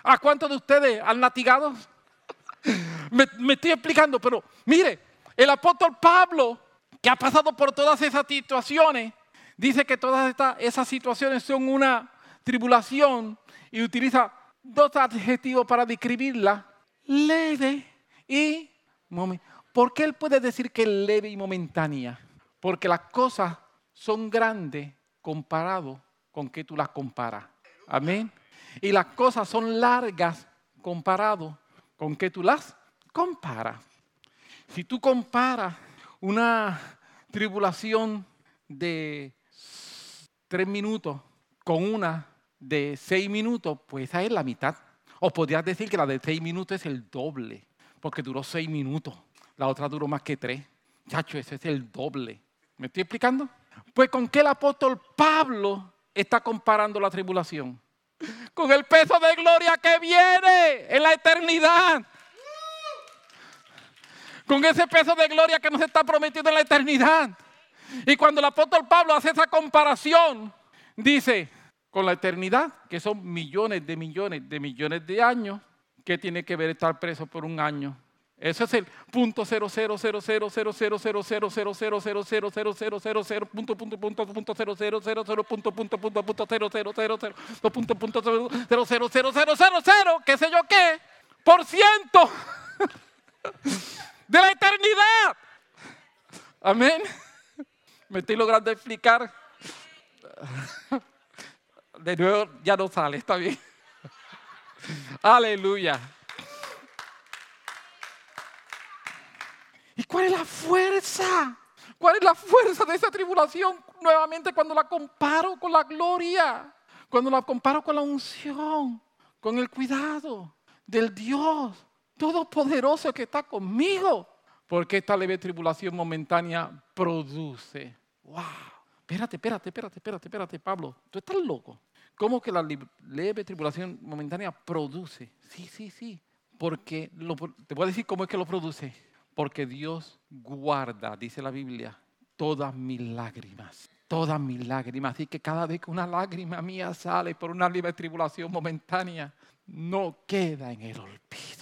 ¿A cuántos de ustedes han latigado? Me, estoy explicando, pero mire, el apóstol Pablo, que ha pasado por todas esas situaciones, dice que todas esas situaciones son una tribulación y utiliza dos adjetivos para describirla leve y momentánea. ¿Por qué él puede decir que es leve y momentánea? Porque las cosas son grandes comparado con que tú las comparas. Amén. Y las cosas son largas comparado con que tú las comparas. Si tú comparas una tribulación de tres minutos con una de seis minutos, pues esa es la mitad. O podrías decir que la de seis minutos es el doble, porque duró seis minutos. La otra duró más que tres. Chacho, ese es el doble. ¿Me estoy explicando? Pues con qué el apóstol Pablo está comparando la tribulación. Con el peso de gloria que viene en la eternidad. Con ese peso de gloria que nos está prometiendo en la eternidad. Y cuando el apóstol Pablo hace esa comparación, dice, con la eternidad, que son millones de millones de millones de años, ¿qué tiene que ver estar preso por un año? Eso es el punto cero punto punto qué sé yo qué por ciento de la eternidad amén me estoy logrando explicar de nuevo ya no sale, está bien. Aleluya. ¿Y cuál es la fuerza? ¿Cuál es la fuerza de esa tribulación? Nuevamente cuando la comparo con la gloria, cuando la comparo con la unción, con el cuidado del Dios Todopoderoso que está conmigo. Porque esta leve tribulación momentánea produce. ¡Wow! Espérate, espérate, espérate, espérate, espérate, Pablo. Tú estás loco. ¿Cómo que la leve tribulación momentánea produce? Sí, sí, sí. Porque te voy a decir cómo es que lo produce. Porque Dios guarda, dice la Biblia, todas mis lágrimas. Todas mis lágrimas. Así que cada vez que una lágrima mía sale por una leve tribulación momentánea, no queda en el olvido.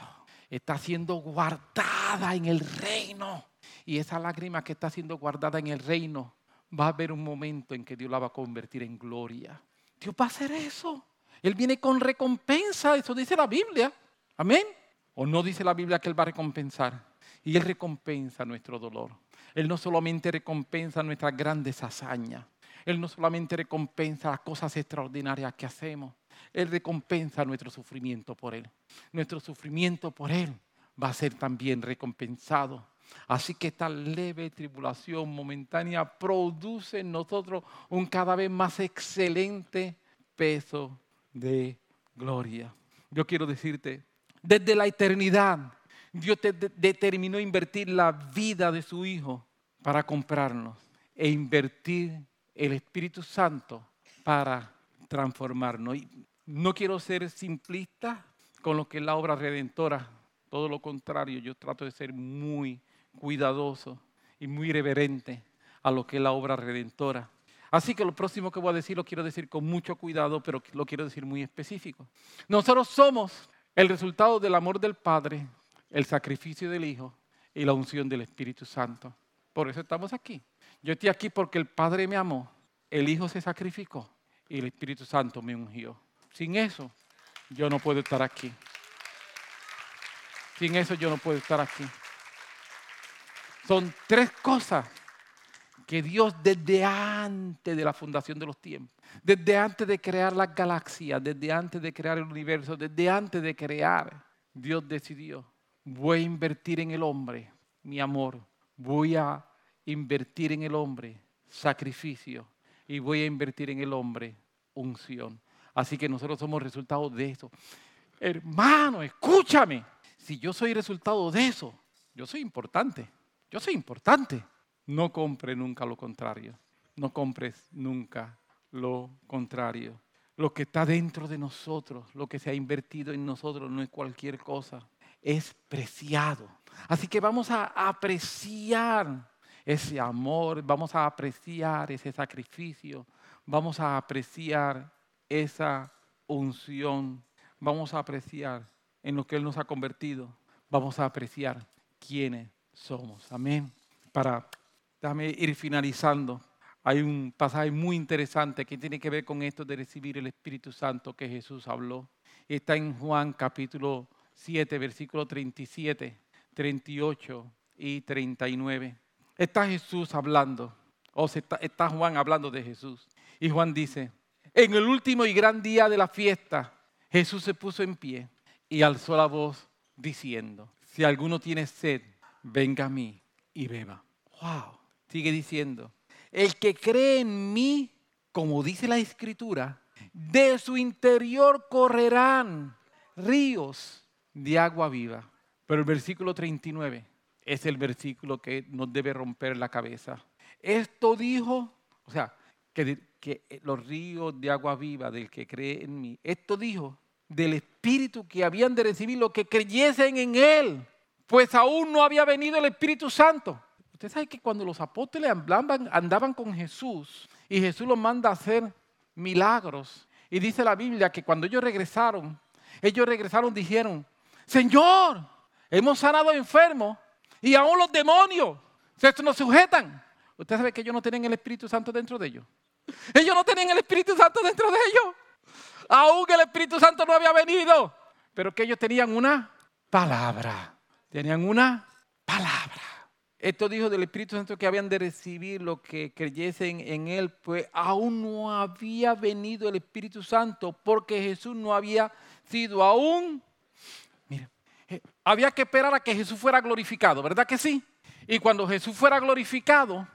Está siendo guardada en el reino. Y esa lágrima que está siendo guardada en el reino, va a haber un momento en que Dios la va a convertir en gloria. Dios va a hacer eso. Él viene con recompensa, eso dice la Biblia. Amén. ¿O no dice la Biblia que Él va a recompensar? Y Él recompensa nuestro dolor. Él no solamente recompensa nuestras grandes hazañas. Él no solamente recompensa las cosas extraordinarias que hacemos. Él recompensa nuestro sufrimiento por Él. Nuestro sufrimiento por Él va a ser también recompensado. Así que esta leve tribulación momentánea produce en nosotros un cada vez más excelente peso de gloria. Yo quiero decirte, desde la eternidad, Dios determinó invertir la vida de su Hijo para comprarnos e invertir el Espíritu Santo para transformarnos. No quiero ser simplista con lo que es la obra redentora, todo lo contrario, yo trato de ser muy cuidadoso y muy reverente a lo que es la obra redentora. Así que lo próximo que voy a decir lo quiero decir con mucho cuidado, pero lo quiero decir muy específico. Nosotros somos el resultado del amor del Padre, el sacrificio del Hijo y la unción del Espíritu Santo. Por eso estamos aquí. Yo estoy aquí porque el Padre me amó, el Hijo se sacrificó y el Espíritu Santo me ungió. Sin eso, yo no puedo estar aquí. Sin eso yo no puedo estar aquí. Son tres cosas que Dios desde antes de la fundación de los tiempos, desde antes de crear las galaxias, desde antes de crear el universo, desde antes de crear, Dios decidió, voy a invertir en el hombre mi amor, voy a invertir en el hombre sacrificio y voy a invertir en el hombre unción. Así que nosotros somos resultado de eso. Hermano, escúchame. Si yo soy resultado de eso, yo soy importante. Yo soy importante. No compre nunca lo contrario. No compres nunca lo contrario. Lo que está dentro de nosotros, lo que se ha invertido en nosotros, no es cualquier cosa. Es preciado. Así que vamos a apreciar ese amor, vamos a apreciar ese sacrificio, vamos a apreciar esa unción, vamos a apreciar en lo que Él nos ha convertido, vamos a apreciar quiénes somos. Amén. Para déjame ir finalizando. Hay un pasaje muy interesante que tiene que ver con esto de recibir el Espíritu Santo que Jesús habló. Está en Juan capítulo 7, versículo 37, 38 y 39. Está Jesús hablando, o está, está Juan hablando de Jesús. Y Juan dice, en el último y gran día de la fiesta, Jesús se puso en pie y alzó la voz diciendo, si alguno tiene sed, venga a mí y beba. Wow. Sigue diciendo, el que cree en mí, como dice la escritura, de su interior correrán ríos de agua viva. Pero el versículo 39 es el versículo que nos debe romper la cabeza. Esto dijo, o sea, que, los ríos de agua viva del que cree en mí, esto dijo del Espíritu que habían de recibir los que creyesen en Él, pues aún no había venido el Espíritu Santo. Usted sabe que cuando los apóstoles andaban, con Jesús y Jesús los manda a hacer milagros, y dice la Biblia que cuando ellos regresaron, ellos regresaron dijeron, Señor, hemos sanado enfermos y aún los demonios se nos sujetan. Usted sabe que ellos no tienen el Espíritu Santo dentro de ellos. Ellos no tenían el Espíritu Santo dentro de ellos. Aún el Espíritu Santo no había venido. Pero que ellos tenían una palabra. Tenían una palabra. Esto dijo del Espíritu Santo que habían de recibir lo que creyesen en Él, pues aún no había venido el Espíritu Santo porque Jesús no había sido aún eh, había que esperar a que Jesús fuera glorificado, ¿verdad que sí? Y cuando Jesús fuera glorificado,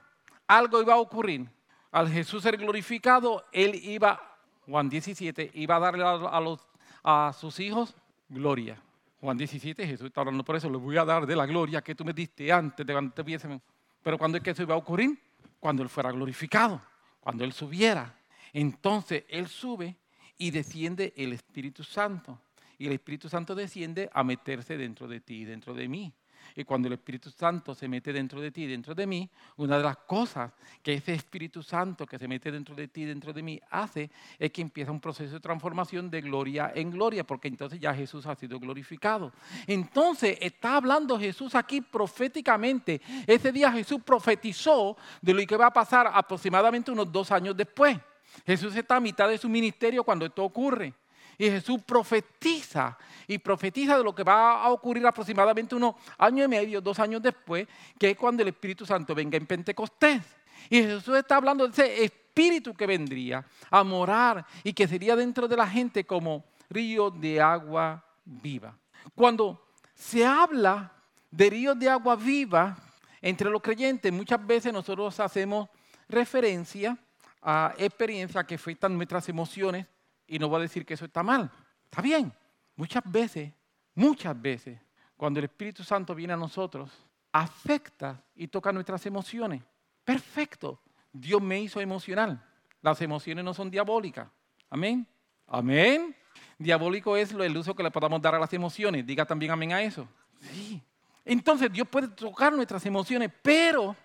algo iba a ocurrir. Al Jesús ser glorificado, él iba, Juan 17, iba a darle a, los, a sus hijos gloria. Juan 17, Jesús está hablando por eso, le voy a dar de la gloria que tú me diste antes de cuando te viesen. Pero cuando es que eso iba a ocurrir? Cuando él fuera glorificado, cuando él subiera. Entonces él sube y desciende el Espíritu Santo y el Espíritu Santo desciende a meterse dentro de ti dentro de mí. Y cuando el Espíritu Santo se mete dentro de ti dentro de mí, una de las cosas que ese Espíritu Santo que se mete dentro de ti dentro de mí hace es que empieza un proceso de transformación de gloria en gloria, porque entonces ya Jesús ha sido glorificado. Entonces está hablando Jesús aquí proféticamente. Ese día Jesús profetizó de lo que va a pasar aproximadamente unos dos años después. Jesús está a mitad de su ministerio cuando esto ocurre. Y Jesús profetiza y profetiza de lo que va a ocurrir aproximadamente unos años y medio, dos años después, que es cuando el Espíritu Santo venga en Pentecostés. Y Jesús está hablando de ese espíritu que vendría a morar y que sería dentro de la gente como río de agua viva. Cuando se habla de ríos de agua viva entre los creyentes, muchas veces nosotros hacemos referencia a experiencias que afectan nuestras emociones, y no voy a decir que eso está mal. Está bien. Muchas veces, muchas veces, cuando el Espíritu Santo viene a nosotros, afecta y toca nuestras emociones. Perfecto. Dios me hizo emocional. Las emociones no son diabólicas. Amén. Amén. Diabólico es el uso que le podamos dar a las emociones. Diga también amén a eso. Sí. Entonces Dios puede tocar nuestras emociones, pero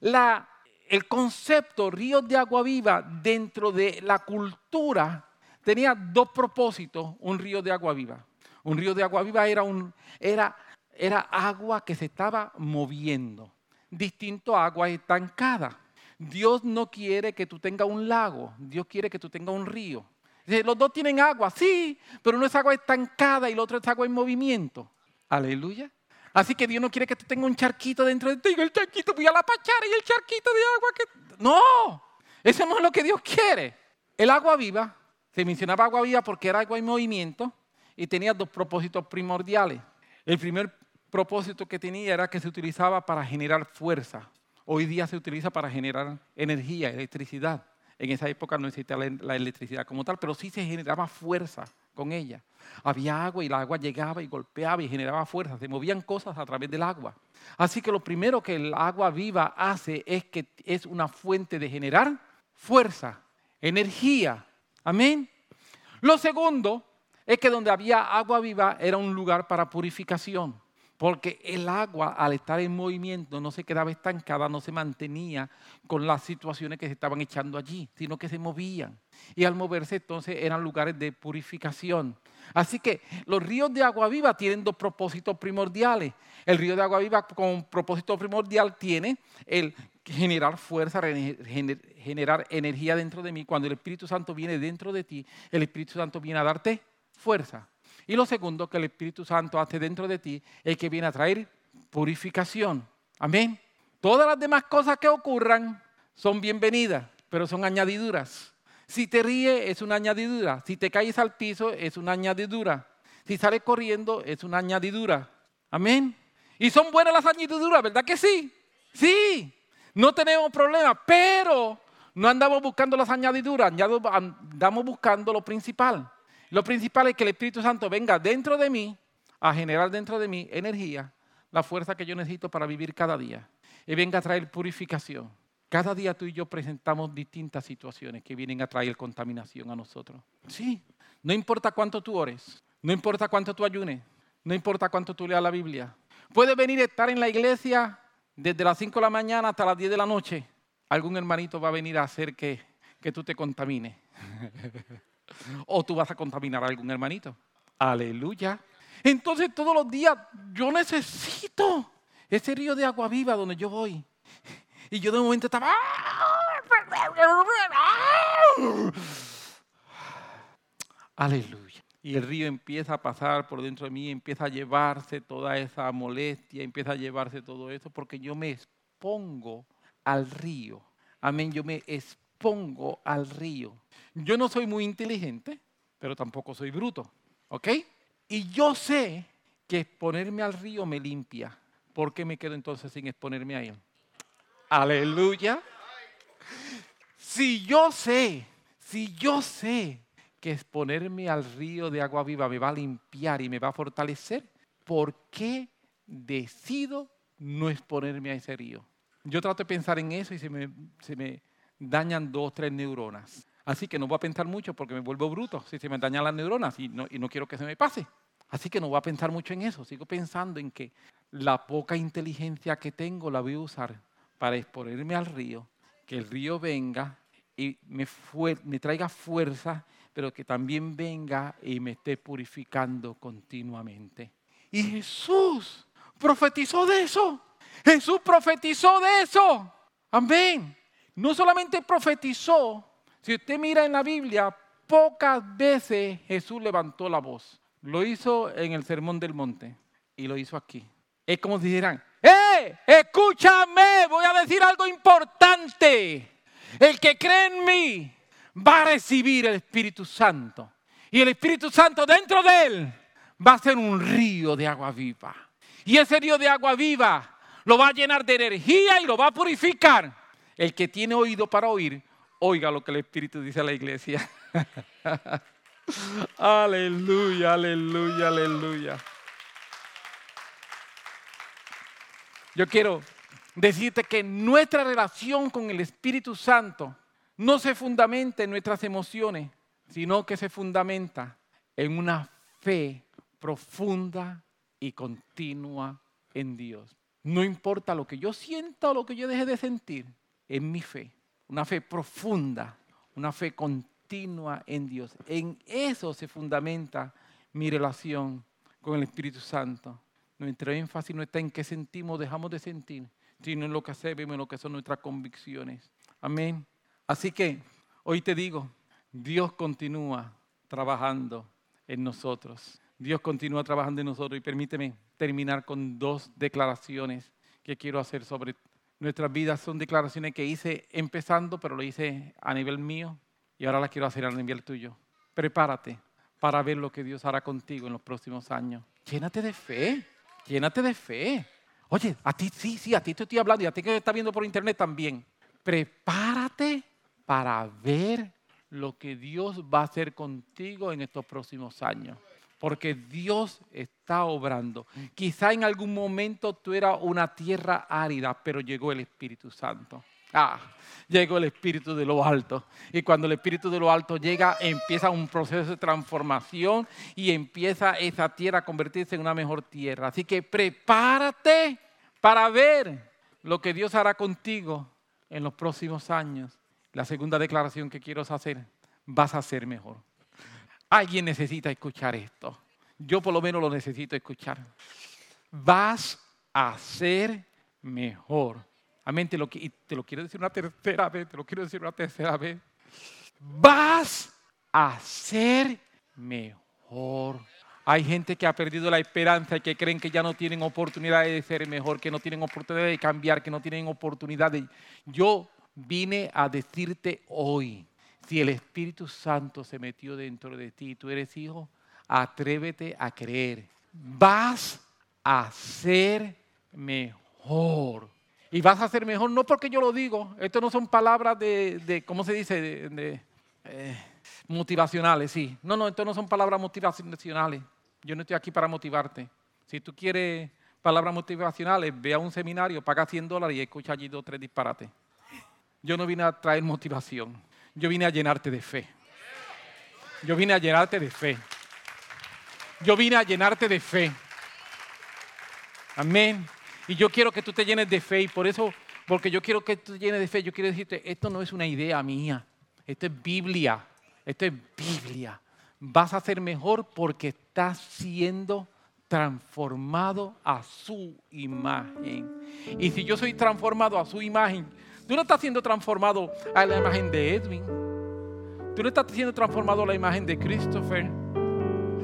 la, el concepto ríos de agua viva dentro de la cultura tenía dos propósitos un río de agua viva. Un río de agua viva era, un, era, era agua que se estaba moviendo, distinto a agua estancada. Dios no quiere que tú tengas un lago, Dios quiere que tú tengas un río. Los dos tienen agua, sí, pero uno es agua estancada y el otro es agua en movimiento. Aleluya. Así que Dios no quiere que tú tengas un charquito dentro de ti, el charquito voy a la pachara y el charquito de agua que... No, eso no es lo que Dios quiere. El agua viva, se mencionaba agua viva porque era agua en movimiento y tenía dos propósitos primordiales. El primer propósito que tenía era que se utilizaba para generar fuerza. Hoy día se utiliza para generar energía, electricidad. En esa época no existía la electricidad como tal, pero sí se generaba fuerza con ella. Había agua y el agua llegaba y golpeaba y generaba fuerza. Se movían cosas a través del agua. Así que lo primero que el agua viva hace es que es una fuente de generar fuerza, energía. Amén. Lo segundo es que donde había agua viva era un lugar para purificación. Porque el agua, al estar en movimiento, no se quedaba estancada, no se mantenía con las situaciones que se estaban echando allí, sino que se movían. Y al moverse, entonces, eran lugares de purificación. Así que los ríos de agua viva tienen dos propósitos primordiales. El río de agua viva con propósito primordial tiene el generar fuerza, generar energía dentro de mí. Cuando el Espíritu Santo viene dentro de ti, el Espíritu Santo viene a darte fuerza. Y lo segundo que el Espíritu Santo hace dentro de ti es que viene a traer purificación. Amén. Todas las demás cosas que ocurran son bienvenidas, pero son añadiduras. Si te ríes es una añadidura. Si te caes al piso es una añadidura. Si sales corriendo es una añadidura. Amén. Y son buenas las añadiduras, ¿verdad que sí? Sí. No tenemos problema, pero no andamos buscando las añadiduras, andamos buscando lo principal. Lo principal es que el Espíritu Santo venga dentro de mí a generar dentro de mí energía, la fuerza que yo necesito para vivir cada día. Y venga a traer purificación. Cada día tú y yo presentamos distintas situaciones que vienen a traer contaminación a nosotros. Sí, no importa cuánto tú ores, no importa cuánto tú ayunes, no importa cuánto tú leas la Biblia. Puedes venir a estar en la iglesia desde las 5 de la mañana hasta las 10 de la noche. Algún hermanito va a venir a hacer que, que tú te contamines. o tú vas a contaminar a algún hermanito. Aleluya. Entonces todos los días yo necesito ese río de agua viva donde yo voy. Y yo de momento estaba... Aleluya. Y el río empieza a pasar por dentro de mí, empieza a llevarse toda esa molestia, empieza a llevarse todo eso, porque yo me expongo al río. Amén, yo me expongo al río. Yo no soy muy inteligente, pero tampoco soy bruto. ¿Ok? Y yo sé que exponerme al río me limpia. ¿Por qué me quedo entonces sin exponerme a él? Aleluya. Si yo sé, si yo sé que exponerme al río de agua viva me va a limpiar y me va a fortalecer, ¿por qué decido no exponerme a ese río? Yo trato de pensar en eso y se me, se me dañan dos, tres neuronas. Así que no voy a pensar mucho porque me vuelvo bruto si se me dañan las neuronas y no, y no quiero que se me pase. Así que no voy a pensar mucho en eso. Sigo pensando en que la poca inteligencia que tengo la voy a usar para exponerme al río, que el río venga y me, me traiga fuerza, pero que también venga y me esté purificando continuamente. Y Jesús profetizó de eso. Jesús profetizó de eso. Amén. No solamente profetizó, si usted mira en la Biblia, pocas veces Jesús levantó la voz. Lo hizo en el Sermón del Monte y lo hizo aquí. Es como si dijeran, ¡eh! Escúchame, voy a decir algo importante. El que cree en mí va a recibir el Espíritu Santo. Y el Espíritu Santo dentro de él va a ser un río de agua viva. Y ese río de agua viva lo va a llenar de energía y lo va a purificar. El que tiene oído para oír, oiga lo que el Espíritu dice a la iglesia. aleluya, aleluya, aleluya. Yo quiero decirte que nuestra relación con el Espíritu Santo no se fundamenta en nuestras emociones, sino que se fundamenta en una fe profunda y continua en Dios. No importa lo que yo sienta o lo que yo deje de sentir, en mi fe una fe profunda, una fe continua en Dios. En eso se fundamenta mi relación con el Espíritu Santo. Nuestro énfasis no está en qué sentimos, dejamos de sentir, sino en lo que hacemos, en lo que son nuestras convicciones. Amén. Así que hoy te digo, Dios continúa trabajando en nosotros. Dios continúa trabajando en nosotros y permíteme terminar con dos declaraciones que quiero hacer sobre nuestras vidas. Son declaraciones que hice empezando, pero lo hice a nivel mío y ahora las quiero hacer a nivel tuyo. Prepárate para ver lo que Dios hará contigo en los próximos años. Llénate de fe, llénate de fe. Oye, a ti sí, sí, a ti te estoy hablando y a ti que estás viendo por internet también. Prepárate para ver lo que Dios va a hacer contigo en estos próximos años. Porque Dios está obrando. Quizá en algún momento tú eras una tierra árida, pero llegó el Espíritu Santo. Ah, llegó el Espíritu de lo alto. Y cuando el Espíritu de lo alto llega, empieza un proceso de transformación y empieza esa tierra a convertirse en una mejor tierra. Así que prepárate para ver lo que Dios hará contigo en los próximos años. La segunda declaración que quiero hacer, vas a ser mejor. Alguien necesita escuchar esto. Yo por lo menos lo necesito escuchar. Vas a ser mejor. Amén, te lo, te lo quiero decir una tercera vez, te lo quiero decir una tercera vez. Vas a ser mejor. Hay gente que ha perdido la esperanza y que creen que ya no tienen oportunidad de ser mejor, que no tienen oportunidad de cambiar, que no tienen oportunidad de... Yo vine a decirte hoy, si el Espíritu Santo se metió dentro de ti, tú eres hijo, atrévete a creer. Vas a ser mejor. Y vas a ser mejor, no porque yo lo digo, esto no son palabras de, ¿cómo se dice? De, eh, motivacionales, sí. No, no, esto no son palabras motivacionales. Yo no estoy aquí para motivarte. Si tú quieres palabras motivacionales, ve a un seminario, paga 100 dólares y escucha allí dos tres disparates. Yo no vine a traer motivación, yo vine a llenarte de fe. Yo vine a llenarte de fe. Yo vine a llenarte de fe. Amén. Y yo quiero que tú te llenes de fe y por eso, porque yo quiero que tú te llenes de fe, yo quiero decirte, esto no es una idea mía, esto es Biblia, esto es Biblia. Vas a ser mejor porque estás siendo transformado a su imagen. Y si yo soy transformado a su imagen, tú no estás siendo transformado a la imagen de Edwin. Tú no estás siendo transformado a la imagen de Christopher.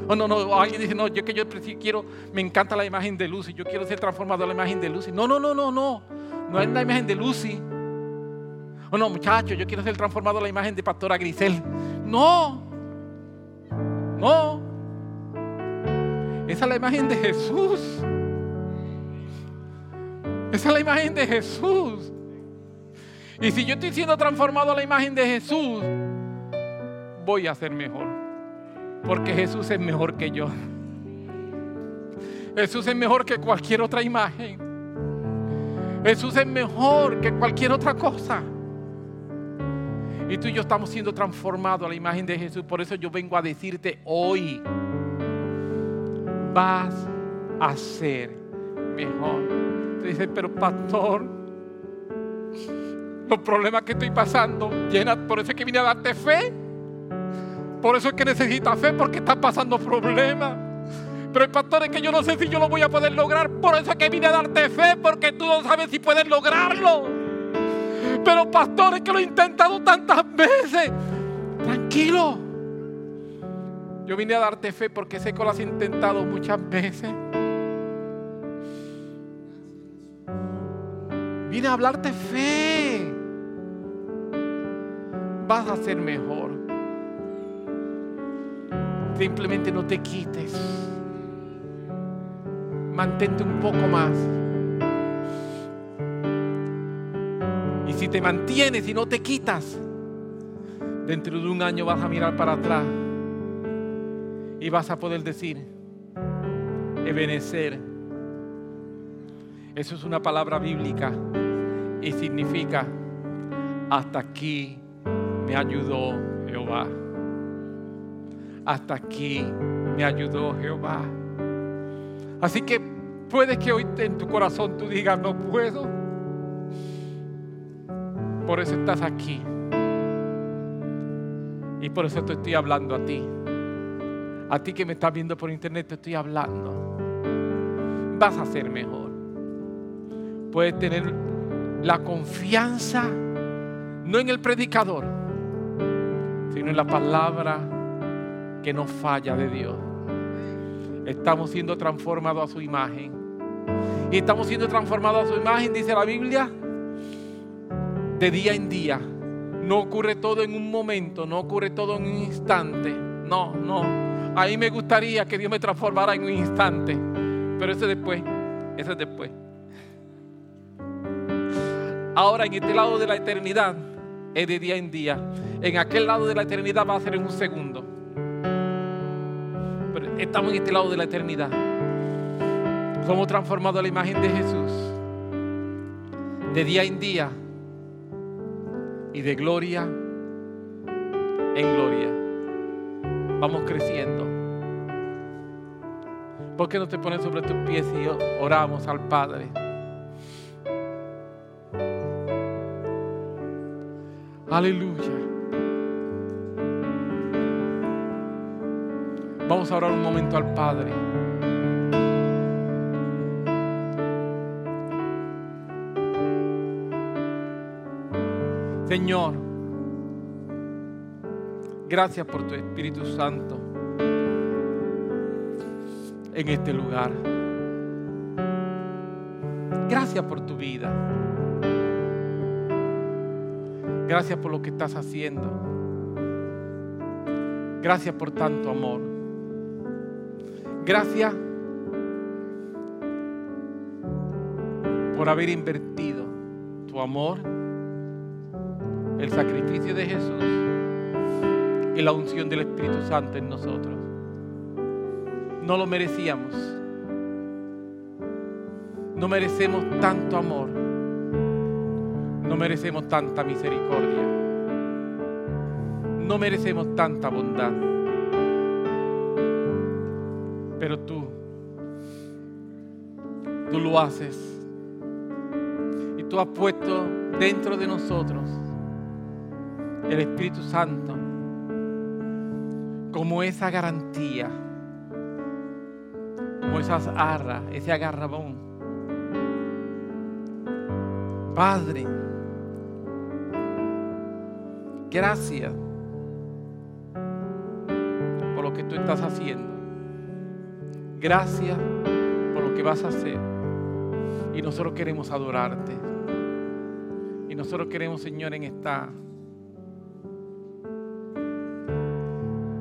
Oh, no, no, alguien dice, no, yo que yo quiero, me encanta la imagen de Lucy, yo quiero ser transformado a la imagen de Lucy. No, no, no, no, no. No es la imagen de Lucy. Oh, no, muchachos, yo quiero ser transformado a la imagen de Pastora Grisel. No. No. Esa es la imagen de Jesús. Esa es la imagen de Jesús. Y si yo estoy siendo transformado a la imagen de Jesús, voy a ser mejor. Porque Jesús es mejor que yo. Jesús es mejor que cualquier otra imagen. Jesús es mejor que cualquier otra cosa. Y tú y yo estamos siendo transformados a la imagen de Jesús. Por eso yo vengo a decirte hoy, vas a ser mejor. Te dice, pero pastor, los problemas que estoy pasando, llena, por eso es que vine a darte fe. Por eso es que necesita fe, porque está pasando problemas. Pero el pastor es que yo no sé si yo lo voy a poder lograr. Por eso es que vine a darte fe, porque tú no sabes si puedes lograrlo. Pero pastor, es que lo he intentado tantas veces. Tranquilo. Yo vine a darte fe porque sé que lo has intentado muchas veces. Vine a hablarte fe. Vas a ser mejor. Simplemente no te quites. Mantente un poco más. Y si te mantienes y no te quitas, dentro de un año vas a mirar para atrás y vas a poder decir, Ebenecer. Eso es una palabra bíblica y significa, hasta aquí me ayudó Jehová hasta aquí me ayudó Jehová. Así que puede que hoy en tu corazón tú digas, no puedo. Por eso estás aquí. Y por eso te estoy hablando a ti. A ti que me estás viendo por internet te estoy hablando. Vas a ser mejor. Puedes tener la confianza no en el predicador, sino en la palabra que no falla de Dios. Estamos siendo transformados a su imagen. Y estamos siendo transformados a su imagen, dice la Biblia, de día en día. No ocurre todo en un momento, no ocurre todo en un instante. No, no. Ahí me gustaría que Dios me transformara en un instante. Pero ese después, ese es después. Ahora en este lado de la eternidad es de día en día. En aquel lado de la eternidad va a ser en un segundo. Pero estamos en este lado de la eternidad. Somos transformados a la imagen de Jesús. De día en día. Y de gloria en gloria. Vamos creciendo. ¿Por qué no te pones sobre tus pies y oramos al Padre? Aleluya. Vamos a orar un momento al Padre. Señor, gracias por tu Espíritu Santo en este lugar. Gracias por tu vida. Gracias por lo que estás haciendo. Gracias por tanto amor. Gracias por haber invertido tu amor, el sacrificio de Jesús y la unción del Espíritu Santo en nosotros. No lo merecíamos. No merecemos tanto amor. No merecemos tanta misericordia. No merecemos tanta bondad. Pero tú, tú lo haces. Y tú has puesto dentro de nosotros el Espíritu Santo como esa garantía como esas arras, ese agarrabón. Padre, gracias por lo que tú estás haciendo. Gracias por lo que vas a hacer. Y nosotros queremos adorarte. Y nosotros queremos, Señor, en esta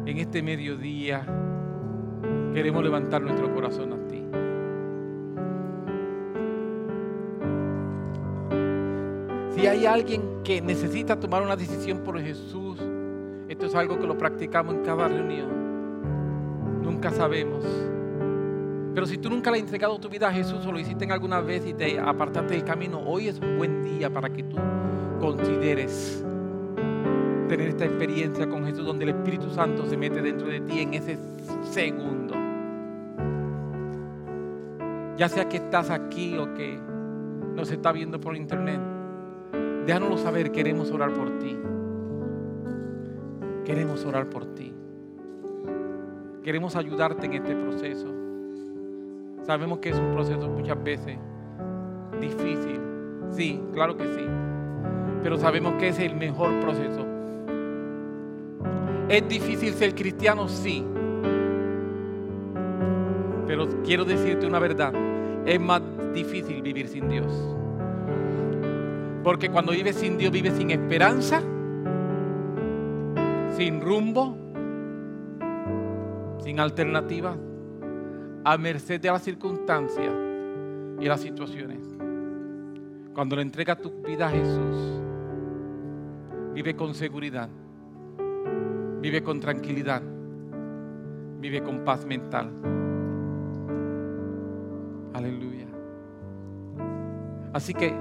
en este mediodía queremos levantar nuestro corazón a ti. Si hay alguien que necesita tomar una decisión por Jesús, esto es algo que lo practicamos en cada reunión. Nunca sabemos. Pero si tú nunca le has entregado tu vida a Jesús o lo hiciste en alguna vez y te apartaste del camino, hoy es un buen día para que tú consideres tener esta experiencia con Jesús donde el Espíritu Santo se mete dentro de ti en ese segundo. Ya sea que estás aquí o que nos está viendo por internet, déjanoslo saber, queremos orar por ti. Queremos orar por ti. Queremos ayudarte en este proceso. Sabemos que es un proceso muchas veces difícil. Sí, claro que sí. Pero sabemos que es el mejor proceso. ¿Es difícil ser cristiano? Sí. Pero quiero decirte una verdad. Es más difícil vivir sin Dios. Porque cuando vives sin Dios, vives sin esperanza, sin rumbo, sin alternativa, a merced de las circunstancias y las situaciones. Cuando le entregas tu vida a Jesús, vive con seguridad, vive con tranquilidad, vive con paz mental. Aleluya. Así que,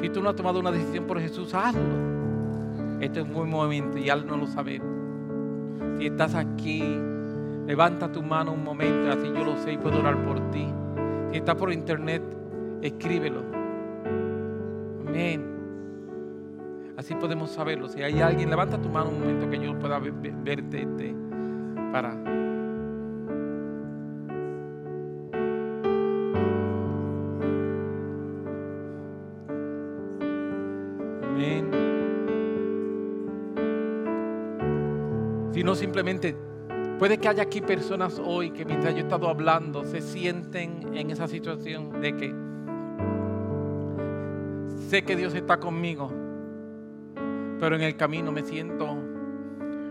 si tú no has tomado una decisión por Jesús, hazlo. Este es un buen momento y hazlo saber. Si estás aquí, Levanta tu mano un momento, así yo lo sé y puedo orar por ti. Si está por internet, escríbelo. Amén. Así podemos saberlo. Si hay alguien, levanta tu mano un momento que yo pueda verte este, para no simplemente puede que haya aquí personas hoy que mientras yo he estado hablando se sienten en esa situación de que sé que Dios está conmigo, pero en el camino me siento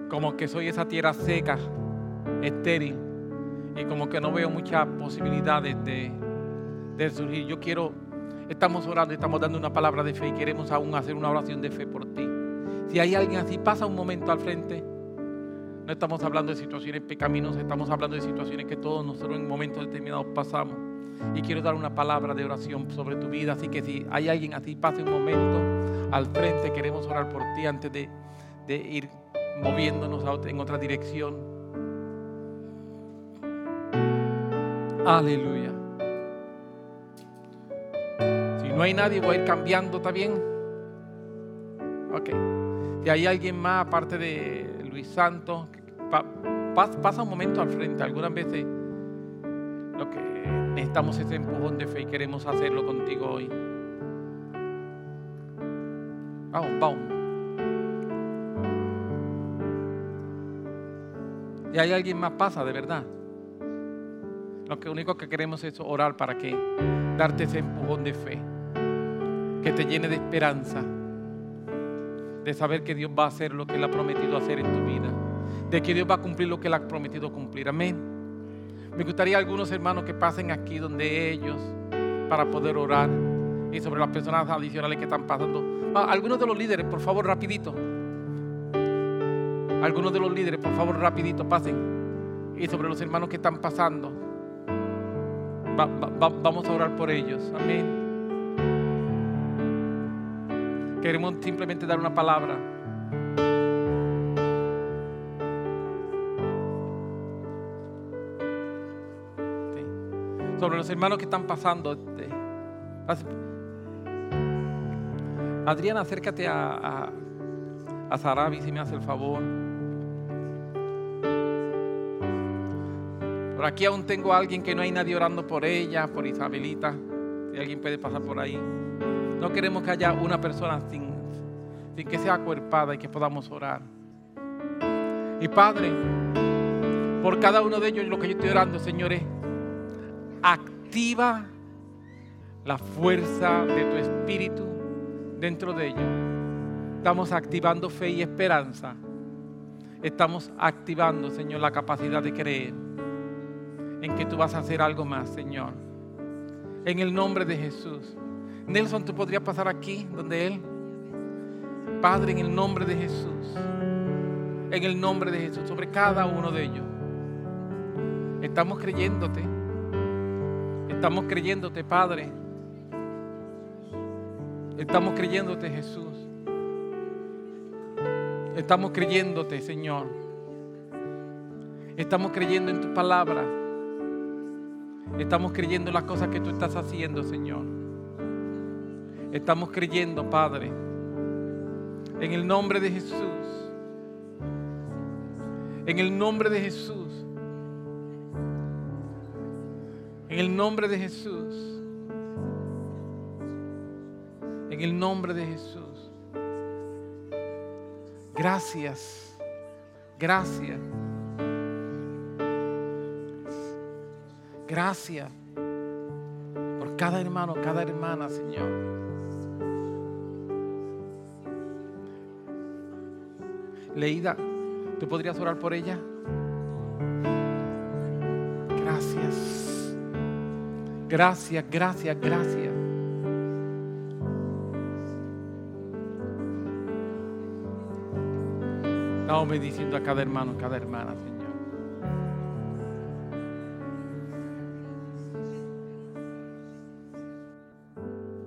como que soy esa tierra seca, estéril, y como que no veo muchas posibilidades de, surgir. Yo quiero, estamos orando, estamos dando una palabra de fe y queremos aún hacer una oración de fe por ti. Si hay alguien así, pasa un momento al frente. No estamos hablando de situaciones pecaminosas, estamos hablando de situaciones que todos nosotros en momentos determinados pasamos. Y quiero dar una palabra de oración sobre tu vida. Así que si hay alguien así, pase un momento al frente. Queremos orar por ti antes de, de ir moviéndonos en otra dirección. Aleluya. Si no hay nadie, voy a ir cambiando, ¿está bien? Ok. Si hay alguien más aparte de Luis Santos, pasa un momento al frente. Algunas veces lo que necesitamos es ese empujón de fe y queremos hacerlo contigo hoy. Vamos, vamos. Y hay alguien más pasa, de verdad. Lo que único que queremos es orar para que darte ese empujón de fe, que te llene de esperanza, de saber que Dios va a hacer lo que Él ha prometido hacer en tu vida, de que Dios va a cumplir lo que Él ha prometido cumplir. Amén. Me gustaría algunos hermanos que pasen aquí donde ellos para poder orar y sobre las personas adicionales que están pasando. algunos de los líderes, por favor, rapidito. Algunos de los líderes, por favor, rapidito, pasen. Y sobre los hermanos que están pasando. vamos a orar por ellos. Amén. Queremos simplemente dar una palabra. Sobre los hermanos que están pasando. Este, Adriana, acércate a, a, a Sarabi si me hace el favor. Por aquí aún tengo a alguien que no hay nadie orando por ella, por Isabelita. Si alguien puede pasar por ahí. No queremos que haya una persona sin, que sea acuerpada y que podamos orar. Y Padre, por cada uno de ellos lo que yo estoy orando, señores, activa la fuerza de tu espíritu dentro de ellos. Estamos activando fe y esperanza. Estamos activando, Señor, la capacidad de creer en que tú vas a hacer algo más, Señor. En el nombre de Jesús. Nelson, tú podrías pasar aquí donde Él. Padre, en el nombre de Jesús. En el nombre de Jesús, sobre cada uno de ellos. Estamos creyéndote. Estamos creyéndote, Padre. Estamos creyéndote, Jesús. Estamos creyéndote, Señor. Estamos creyendo en tu palabra. Estamos creyendo en las cosas que tú estás haciendo, Señor. Estamos creyendo, Padre, en el nombre de Jesús. En el nombre de Jesús. En el nombre de Jesús. En el nombre de Jesús. Gracias. Gracias. Gracias por cada hermano, cada hermana, Señor. Leída, ¿tú podrías orar por ella? Gracias. Gracias, gracias, gracias. Estamos bendiciendo a cada hermano, cada hermana, Señor.